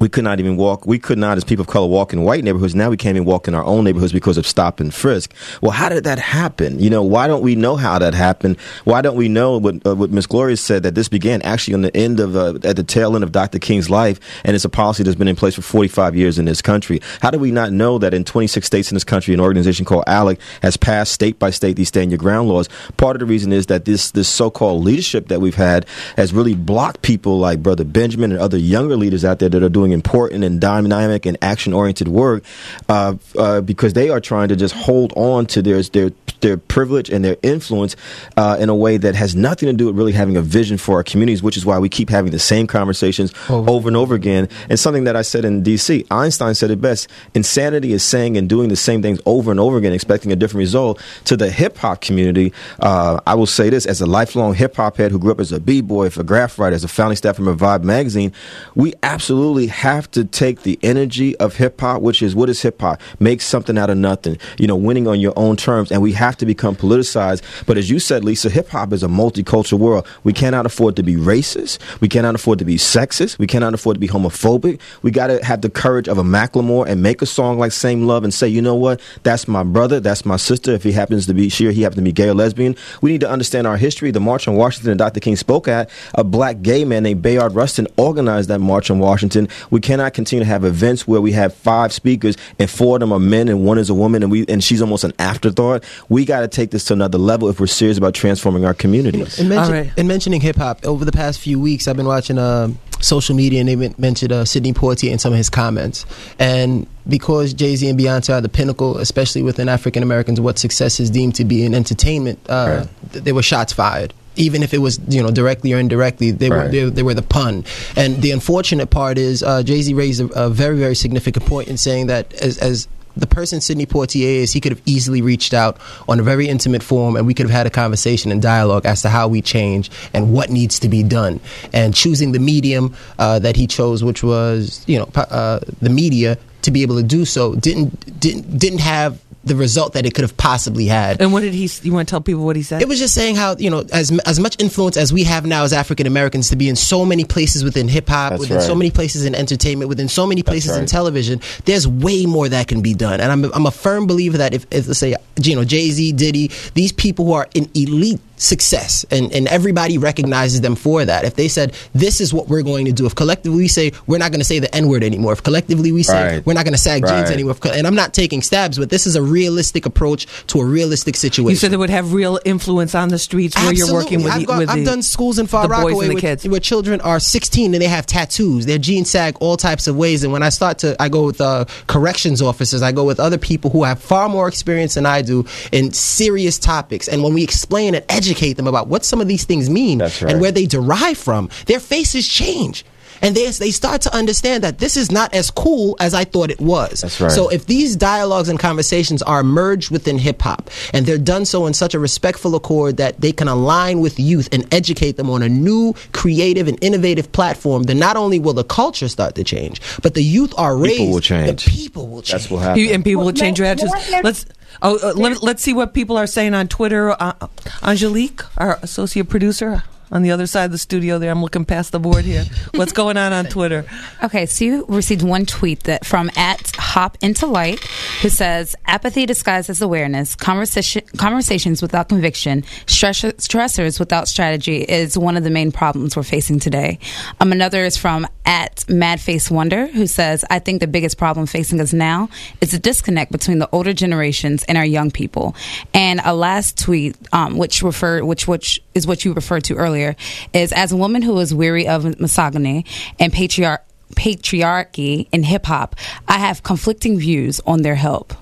we could not even walk. We could not, as people of color, walk in white neighborhoods. Now we can't even walk in our own neighborhoods because of stop and frisk. Well, how did that happen? You know, why don't we know how that happened? Why don't we know what uh, what Miss Gloria said that this began actually on the end of uh, at the tail end of Dr. King's life, and it's a policy that's been in place for 45 years in this country. How do we not know that in 26 states in this country, an organization called ALEC has passed state by state these stand your ground laws? Part of the reason is that this this so-called leadership that we've had has really blocked people like Brother Benjamin and other younger leaders out there that are doing important and dynamic and action oriented work uh, uh, because they are trying to just hold on to their their their privilege and their influence uh, in a way that has nothing to do with really having a vision for our communities, which is why we keep having the same conversations over and over again. And something that I said in D.C., Einstein said it best: insanity is saying and doing the same things over and over again, expecting a different result. To the hip hop community, uh, I will say this: as a lifelong hip hop head who grew up as a b boy, a graf writer, as a founding staff member of Vibe magazine, we absolutely have to take the energy of hip hop, which is what is hip hop, make something out of nothing. You know, winning on your own terms, and we have to become politicized. But as you said, Lisa, hip hop is a multicultural world. We cannot afford to be racist. We cannot afford to be sexist. We cannot afford to be homophobic. We got to have the courage of a Macklemore and make a song like Same Love and say, you know what, that's my brother, that's my sister. If he happens to be she or he happens to be gay or lesbian, we need to understand our history. The March on Washington that Dr. King spoke at, a black gay man named Bayard Rustin organized that March on Washington. We cannot continue to have events where we have five speakers and four of them are men and one is a woman and we and she's almost an afterthought. We got to take this to another level if we're serious about transforming our communities. In, mention, in mentioning hip hop, over the past few weeks, I've been watching uh, social media and they mentioned uh, Sidney Poitier in some of his comments. And because Jay Z and Beyonce are the pinnacle, especially within African Americans, what success is deemed to be in entertainment, uh, th- there were shots fired. Even if it was, you know, directly or indirectly, they were they, they were the pun. And the unfortunate part is, uh, Jay Z raised a, a very very significant point in saying that as, as the person Sidney Poitier is, he could have easily reached out on a very intimate form and we could have had a conversation and dialogue as to how we change and what needs to be done. And choosing the medium uh, that he chose, which was you know uh, the media, to be able to do so, didn't didn't didn't have the result that it could have possibly had. And what did he? You want to tell people what he said? It was just saying how you know as as much influence as we have now as African Americans to be in so many places within hip hop, That's within so many places in entertainment, within so many places in television. There's way more that can be done, and I'm I'm a firm believer that if, if let's say you know Jay Z, Diddy, these people who are in elite success and, and everybody recognizes them for that. If they said this is what we're going to do, if collectively we say we're not going to say the N word anymore, if collectively we say Right. we're not going to sag jeans anymore, and I'm not taking stabs, but this is a realistic approach to a realistic situation. You said it would have real influence on the streets where you're working with, I've, got- with I've the, done schools in Far the boys Rockaway and the where, kids. where children are 16 and they have tattoos. Their jeans sag all types of ways. And when I start to, I go with uh, corrections officers. I go with other people who have far more experience than I do in serious topics. And when we explain and educate them about what some of these things mean right. and where they derive from, their faces change. And they, they start to understand that this is not as cool as I thought it was. That's right. So if these dialogues and conversations are merged within hip hop and they're done so in such a respectful accord that they can align with youth and educate them on a new creative and innovative platform, then not only will the culture start to change, but the youth are raised. People will change. The people will change. That's what happens. And people will change your attitudes. Let's oh, uh, let, let's see what people are saying on Twitter. Uh, Angelique, our associate producer, on the other side of the studio. There, I'm looking past the board here. What's going on on Twitter? Okay, so you received one tweet that from at Hop Into Light, who says apathy disguised as awareness, conversation, conversations without conviction, stress, stressors without strategy is one of the main problems we're facing today. Um, another is from at Madface Wonder, who says I think the biggest problem facing us now is the disconnect between the older generations and our young people. And a last tweet, um, which referred, which which is what you referred to earlier, is as a woman who is weary of misogyny and patriarch patriarchy in hip hop, I have conflicting views on their help.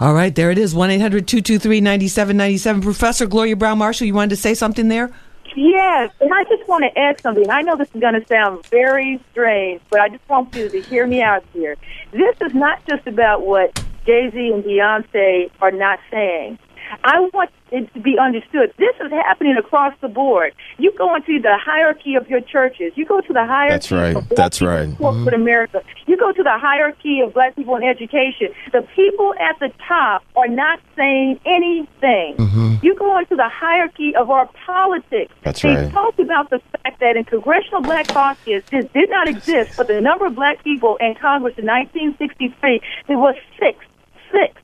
All right, there it is. One 9797 Professor Gloria Browne Marshall, you wanted to say something there? Yes, and I just want to add something. I know this is going to sound very strange, but I just want you to hear me out here. This is not just about what Jay Z and Beyonce are not saying. I want it to be understood. This is happening across the board. You go into the hierarchy of your churches. You go to the hierarchy. That's right. Of black That's people right. Mm-hmm. corporate America. You go to the hierarchy of black people in education. The people at the top are not saying anything. Mm-hmm. You go into the hierarchy of our politics. That's they right. talked about the fact that in Congressional Black Caucus, this did not exist, but the number of black people in Congress in 1963, there was six. Six.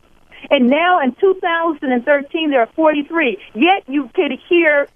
And now in 2013, there are 43. Yet you could hear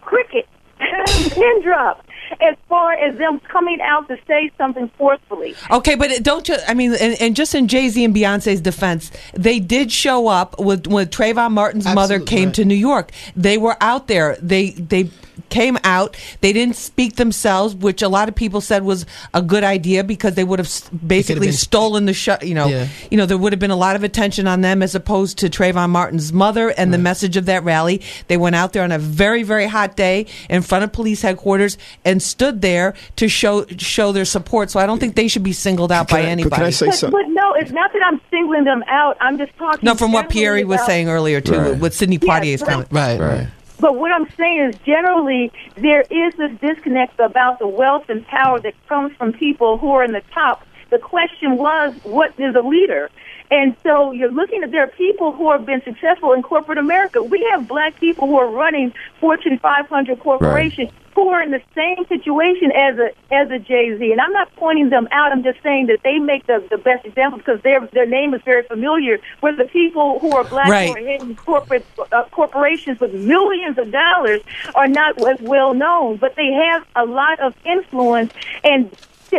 cricket, pin drop, as far as them coming out to say something forcefully. Okay, but don't you? I mean, and, and just in Jay Z and Beyonce's defense, they did show up with when Trayvon Martin's mother came to New York. They were out there. They they came out. They didn't speak themselves, which a lot of people said was a good idea because they would have s- basically been- stolen the show. You know, Yeah. you know, there would have been a lot of attention on them as opposed to Trayvon Martin's mother and the message of that rally. They went out there on a very very hot day in front of police headquarters and stood there to show show their support. So I don't think they should be singled out by anybody. Can I say but, but no, it's not that I'm singling them out. I'm just talking. No, from what Pierre was saying earlier too, Right. with Sidney Poitier's but- comment. Right, right. But what I'm saying is, generally, there is this disconnect about the wealth and power that comes from people who are in the top. The question was, what is a leader? And so you're looking at there are people who have been successful in corporate America. We have black people who are running Fortune 500 corporations who are in the same situation as a as a Jay Z. And I'm not pointing them out. I'm just saying that they make the, the best example because their their name is very familiar. Where the people who are black Right. who are in corporate uh, corporations with millions of dollars are not as well known, but they have a lot of influence and.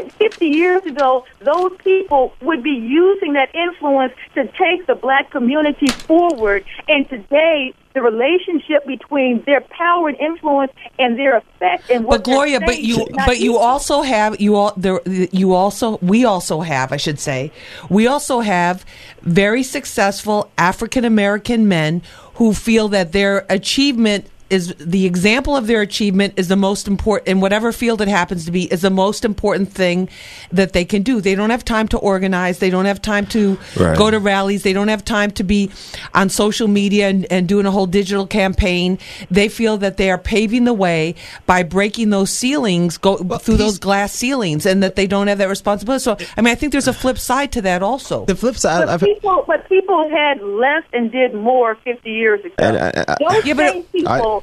50 years ago, those people would be using that influence to take the black community forward. And today, the relationship between their power and influence and their effect and what But Gloria, but you but you equal. also have you all there you also we also have I should say we also have very successful African American men who feel that their achievement is the example of their achievement is the most important in whatever field it happens to be is the most important thing that they can do. They don't have time to organize. They don't have time to Right. go to rallies. They don't have time to be on social media and, and doing a whole digital campaign. They feel that they are paving the way by breaking those ceilings, go through those glass ceilings, and that they don't have that responsibility. So, I mean, I think there's a flip side to that also. The flip side, But people, but people had less and did more 50 years ago. And I- I- those Yeah, but same people,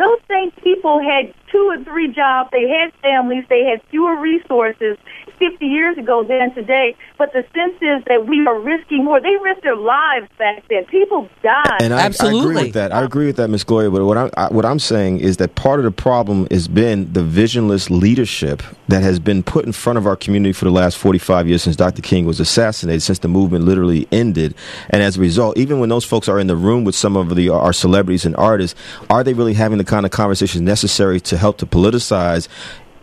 those same people had two or three jobs. They had families. They had fewer resources 50 years ago than today. But the sense is that we are risking more. They risked their lives back then. People died. And I, I agree with that. I agree with that, Miss Gloria. But what I'm I, what I'm saying is that part of the problem has been the visionless leadership that has been put in front of our community for the last 45 years since Dr. King was assassinated, since the movement literally ended. And as a result, even when those folks are in the room with some of the our celebrities and artists, are they really having the kind of conversations necessary to help to politicize?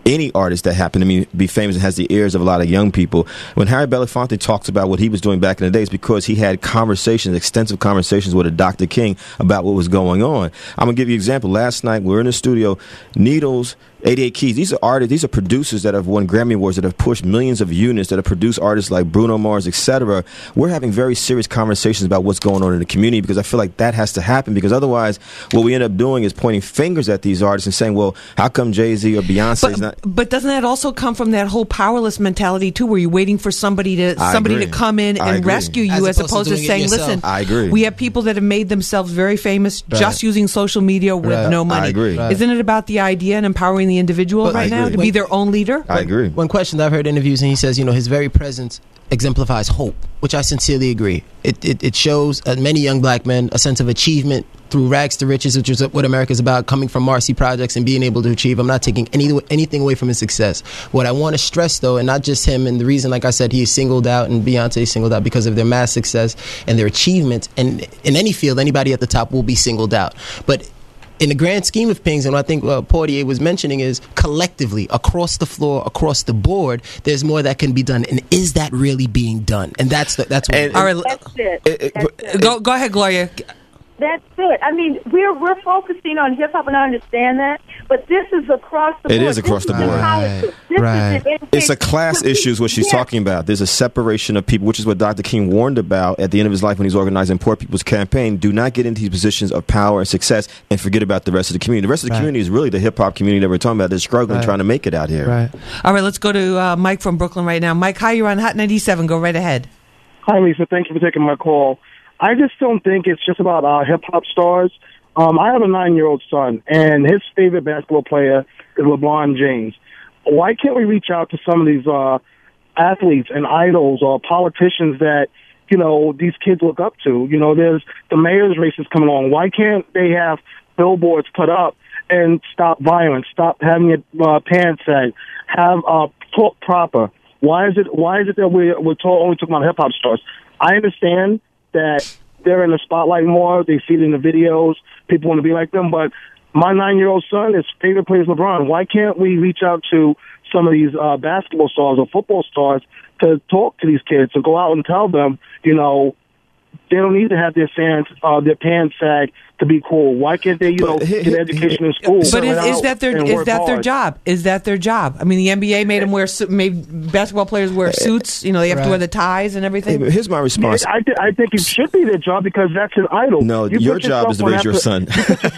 Any artist that happened to be famous and has the ears of a lot of young people. When Harry Belafonte talks about what he was doing back in the day, it's because he had conversations, extensive conversations with a Dr. King about what was going on. I'm gonna give you an example. Last night we were in the studio, Needlz. 88 Keys. These are artists. These are producers that have won Grammy awards, that have pushed millions of units, that have produced artists like Bruno Mars, etc. We're having very serious conversations about what's going on in the community because I feel like that has to happen. Because otherwise, what we end up doing is pointing fingers at these artists and saying, "Well, how come Jay Z or Beyonce is not?" But doesn't that also come from that whole powerless mentality too, where you're waiting for somebody to I somebody agree. to come in I and agree. rescue you, As as, opposed to opposed to, doing saying, "Listen, I agree. We have people that have made themselves very famous Right. just using social media with Right. no I money." agree. Right. Isn't it about the idea and empowering the individual But- right now to be their own leader? I agree. One question that I've heard interviews, and he says, you know, his very presence exemplifies hope, which I sincerely agree. It, it, it shows uh, many young black men a sense of achievement through rags to riches, which is what America's about, coming from Marcy Projects and being able to achieve. I'm not taking any, anything away from his success. What I want to stress, though, and not just him, and the reason, like I said, he is singled out and Beyonce is singled out because of their mass success and their achievements. And in any field, anybody at the top will be singled out. But in the grand scheme of things, and what I think uh, Poitier was mentioning is collectively, across the floor, across the board, there's more that can be done. And is that really being done? And that's the, that's what. All right, That's it. That's it. go go ahead, Gloria. That's it. I mean, we're we're focusing on hip hop, and I understand that. But this is across the It board. is across This the in board. politics. This Right. is. It's a class issue, is what she's Yes. talking about. There's a separation of people, which is what Dr. King warned about at the end of his life when he's organizing Poor People's Campaign. Do not get into these positions of power and success and forget about the rest of the community. The rest of the Right. community is really the hip hop community that we're talking about. They're struggling, Right. trying to make it out here. Right. All right, let's go to uh, Mike from Brooklyn right now. Mike, hi, you're on Hot 97. Go right ahead. Hi, Lisa. Thank you for taking my call. I just don't think it's just about uh, hip hop stars. Um, I have a nine year old son, and his favorite basketball player is LeBron James. Why can't we reach out to some of these uh, athletes and idols or politicians that you know these kids look up to? You know, there's the mayor's races coming along. Why can't they have billboards put up and stop violence, stop having your uh, pants sagged, have uh, talk proper? Why is it why is it that we're we're told, only talking about hip hop stars? I understand that they're in the spotlight more. They see it in the videos. People want to be like them. But my nine year old son, his favorite player is LeBron. Why can't we reach out to some of these uh, basketball stars or football stars to talk to these kids to go out and tell them, you know, they don't need to have their fans, uh, their pants sag to be cool. Why can't they, you know, get education in school? But is, is that their is work that their job? Is that their job? I mean, the NBA made them wear su- made basketball players wear eh, suits. You know, they have to wear the ties and everything. Hey, here's my response. I, th- I think it should be their job because that's an idol. No, You your job is to raise your that- son.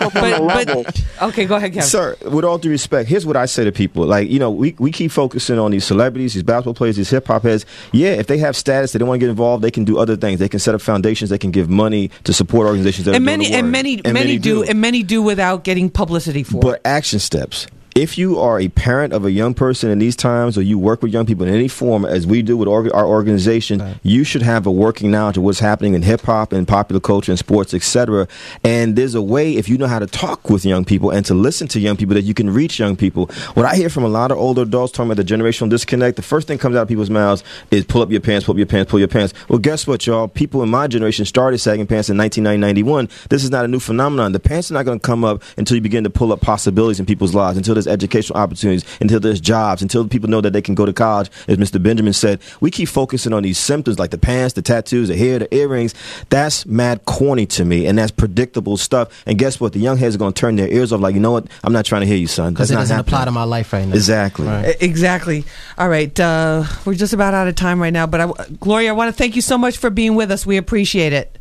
on a level. Okay, go ahead, Kevin. Sir, with all due respect, here's what I say to people. Like, you know, we, we keep focusing on these celebrities, these basketball players, these hip hop heads. Yeah, if they have status, they don't want to get involved, they can do other things. They can set up foundations, they can give money to support organizations that and are doing many the and work. Many many, do, and many do without getting publicity for. it. But action steps. If you are a parent of a young person in these times, or you work with young people in any form, as we do with org- our organization, you should have a working knowledge of what's happening in hip hop and popular culture and sports, etc. And there's a way, if you know how to talk with young people and to listen to young people, that you can reach young people. What I hear from a lot of older adults talking about the generational disconnect, the first thing comes out of people's mouths is pull up your pants, pull up your pants, pull your pants. Well, guess what, y'all? People in my generation started sagging pants in 1991. This is not a new phenomenon. The pants are not going to come up until you begin to pull up possibilities in people's lives, until there's educational opportunities, until there's jobs, until people know that they can go to college. As Mr. Benjamin said, we keep focusing on these symptoms like the pants, the tattoos, the hair, the earrings. That's mad corny to me, and that's predictable stuff. And guess what? The young heads are going to turn their ears off like, you know what? I'm not trying to hear you, son. because That's it not doesn't happening. apply to my life right now. Exactly. E- Exactly. All right. Uh, we're just about out of time right now. But I, Gloria, I want to thank you so much for being with us. We appreciate it.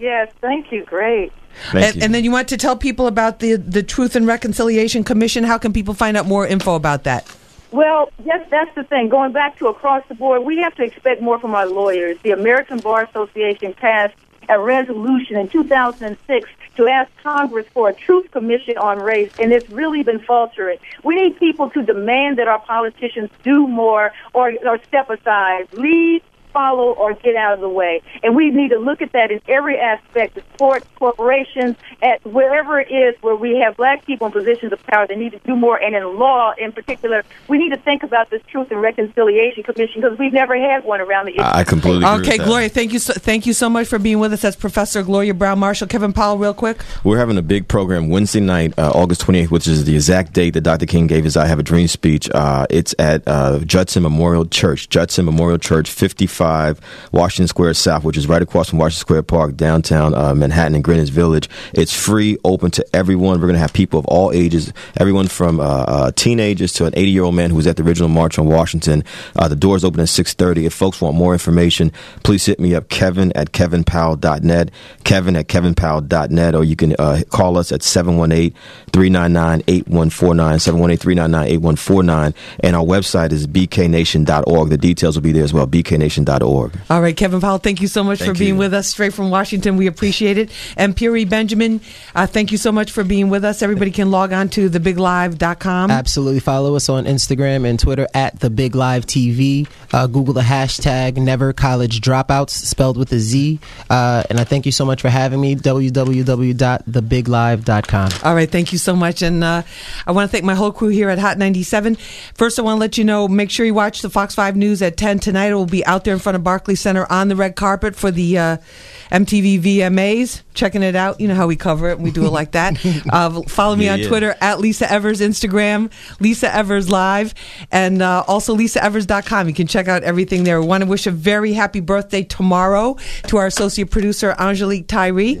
Yes, thank you. Great. And, and then you want to tell people about the the Truth and Reconciliation Commission. How can people find out more info about that? Well, yes, that's the thing. Going back to across the board, we have to expect more from our lawyers. The American Bar Association passed a resolution in 2006 to ask Congress for a truth commission on race, and it's really been faltering. We need people to demand that our politicians do more or, or step aside, lead, follow, or get out of the way. And we need to look at that in every aspect of sports, corporations, at wherever it is where we have black people in positions of power. They need to do more. And in law, in particular, we need to think about this Truth and Reconciliation Commission because we've never had one around the issue. I completely agree Okay, with that. Gloria, thank you, so, thank you so much for being with us. That's Professor Gloria Browne Marshall, Kevin Powell. Real quick, We're having a big program Wednesday night, uh, August 28th, which is the exact date that Dr. King gave his I Have a Dream speech. Uh, it's at uh, Judson Memorial Church, Judson Memorial Church, 55 Washington Square South, which is right across from Washington Square Park, downtown uh, Manhattan and Greenwich Village. It's free, open to everyone. We're going to have people of all ages, everyone from uh, uh, teenagers to an 80 year old man who was at the original March on Washington. Uh, the doors open at 6:30. If folks want more information, please hit me up, Kevin at kevinpowell.net, Kevin at kevinpowell.net, or you can uh, call us at 718-399-8149, 718-399-8149, and our website is bknation.org. The details will be there as well, bknation.org. all right, Kevin Powell, thank you so much Thank for being you. with us straight from Washington. We appreciate it. And Pierre Benjamin, uh, thank you so much for being with us. Everybody can log on to thebiglive.com. Absolutely. Follow us on Instagram and Twitter at the Big Live TV. Uh, Google the hashtag Never College Dropouts, spelled with a Z. Uh, and I thank you so much for having me. www.thebiglive.com. All right, thank you so much. And uh, I want to thank my whole crew here at Hot 97. First, I want to let you know make sure you watch the Fox 5 News at 10 tonight. It will be out there front of Barclays Center on the red carpet for the uh, MTV VMAs. Checking it out. You know how we cover it. We do it like that. Uh, follow me Yeah, on yeah. Twitter at Lisa Evers, Instagram, Lisa Evers Live, and uh, also lisaevers.com. You can check out everything there. We want to wish a very happy birthday tomorrow to our associate producer, Angelique Tyree.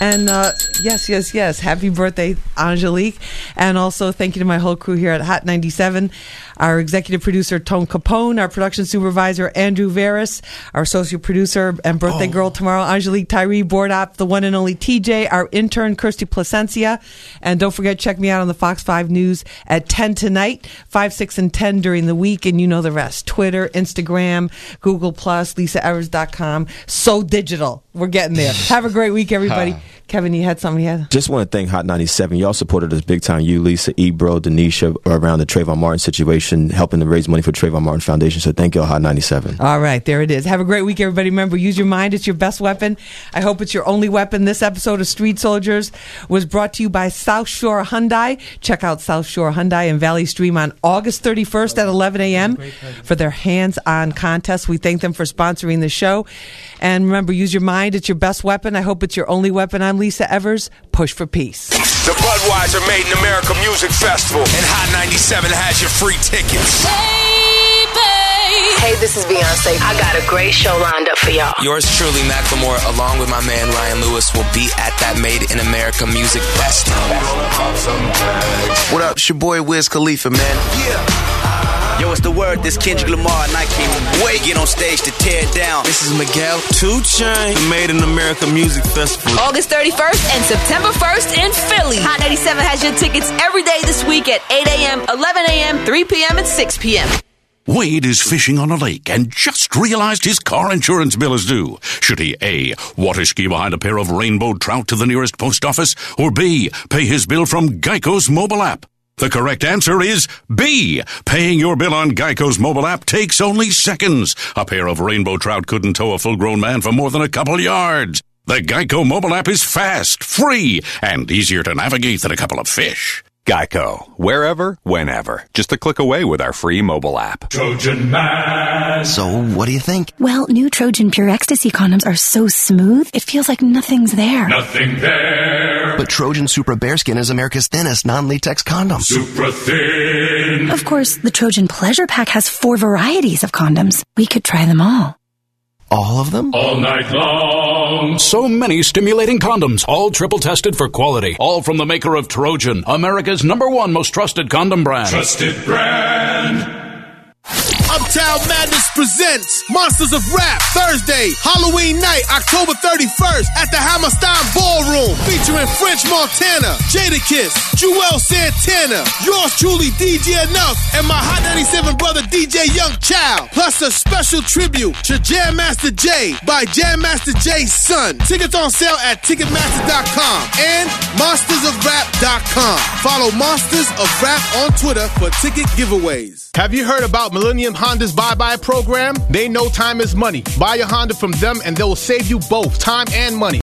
And uh, yes, yes, yes. Happy birthday, Angelique. And also thank you to my whole crew here at Hot 97. Our executive producer, Tone Capone, our production supervisor, Andrew Veris, our associate producer and birthday oh. girl tomorrow, Angelique Tyree, board op, the one and only TJ, our intern, Kirsty Placencia. And don't forget, check me out on the Fox 5 News at 10 tonight, 5, 6, and 10 during the week. And you know the rest Twitter, Instagram, Google, Plus, lisaevers.com. So digital. We're getting there. Have a great week, everybody. Kevin, you had something you had? Just want to thank Hot 97. Y'all supported us big time. You, Lisa, Ebro, Denisha, around the Trayvon Martin situation, helping to raise money for Trayvon Martin Foundation. So thank y'all, Hot 97. All right, there it is. Have a great week, everybody. Remember, use your mind. It's your best weapon. I hope it's your only weapon. This episode of Street Soldiers was brought to you by South Shore Hyundai. Check out South Shore Hyundai and Valley Stream on August 31st at 11 a.m. for their hands on contest. We thank them for sponsoring the show. And remember, use your mind. It's your best weapon. I hope it's your only weapon. I'm Lisa Evers. Push for peace. The Budweiser Made in America Music Festival and Hot 97 has your free tickets. Hey, this is Beyonce. I got a great show lined up for y'all. Yours truly, Macklemore, along with my man Ryan Lewis, will be at that Made in America Music Festival. What up? It's your boy Wiz Khalifa, man. Yo, it's the word. This Kendrick Lamar, and I can't wait get on stage to tear it down. This is Miguel 2 Chainz, Made in America Music Festival. August 31st and September 1st in Philly. Hot 97 has your tickets every day this week at 8 a.m., 11 a.m., 3 p.m., and 6 p.m. Wade is fishing on a lake and just realized his car insurance bill is due. Should he A. Water ski behind a pair of rainbow trout to the nearest post office, or B. Pay his bill from Geico's mobile app? The correct answer is B. Paying your bill on Geico's mobile app takes only seconds. A pair of rainbow trout couldn't tow a full grown man for more than a couple yards. The Geico mobile app is fast, free, and easier to navigate than a couple of fish. Geico. Wherever, whenever. Just a click away with our free mobile app. Trojan Man. So, what do you think? Well, new Trojan Pure Ecstasy condoms are so smooth, it feels like nothing's there. Nothing there. But Trojan Supra BareSkin is America's thinnest non-latex condom. Super thin. Of course, the Trojan Pleasure Pack has four varieties of condoms. We could try them all. All of them? All night long. So many stimulating condoms, all triple tested for quality. All from the maker of Trojan, America's number one most trusted condom brand. Trusted brand. Uptown Madness presents Monsters of Rap Thursday, Halloween night, October 31st at the Hammerstein Ballroom, featuring French Montana, Jadakiss, Juelz Santana, yours truly DJ Enuff, and my Hot 97 brother DJ Young Child, plus a special tribute to Jam Master Jay by Jam Master Jay's son. Tickets on sale at Ticketmaster.com and MonstersOfRap.com. Follow Monsters of Rap on Twitter for ticket giveaways. Have you heard about Millennium Honda's Buy Buy program? They know time is money. Buy a Honda from them and they will save you both time and money.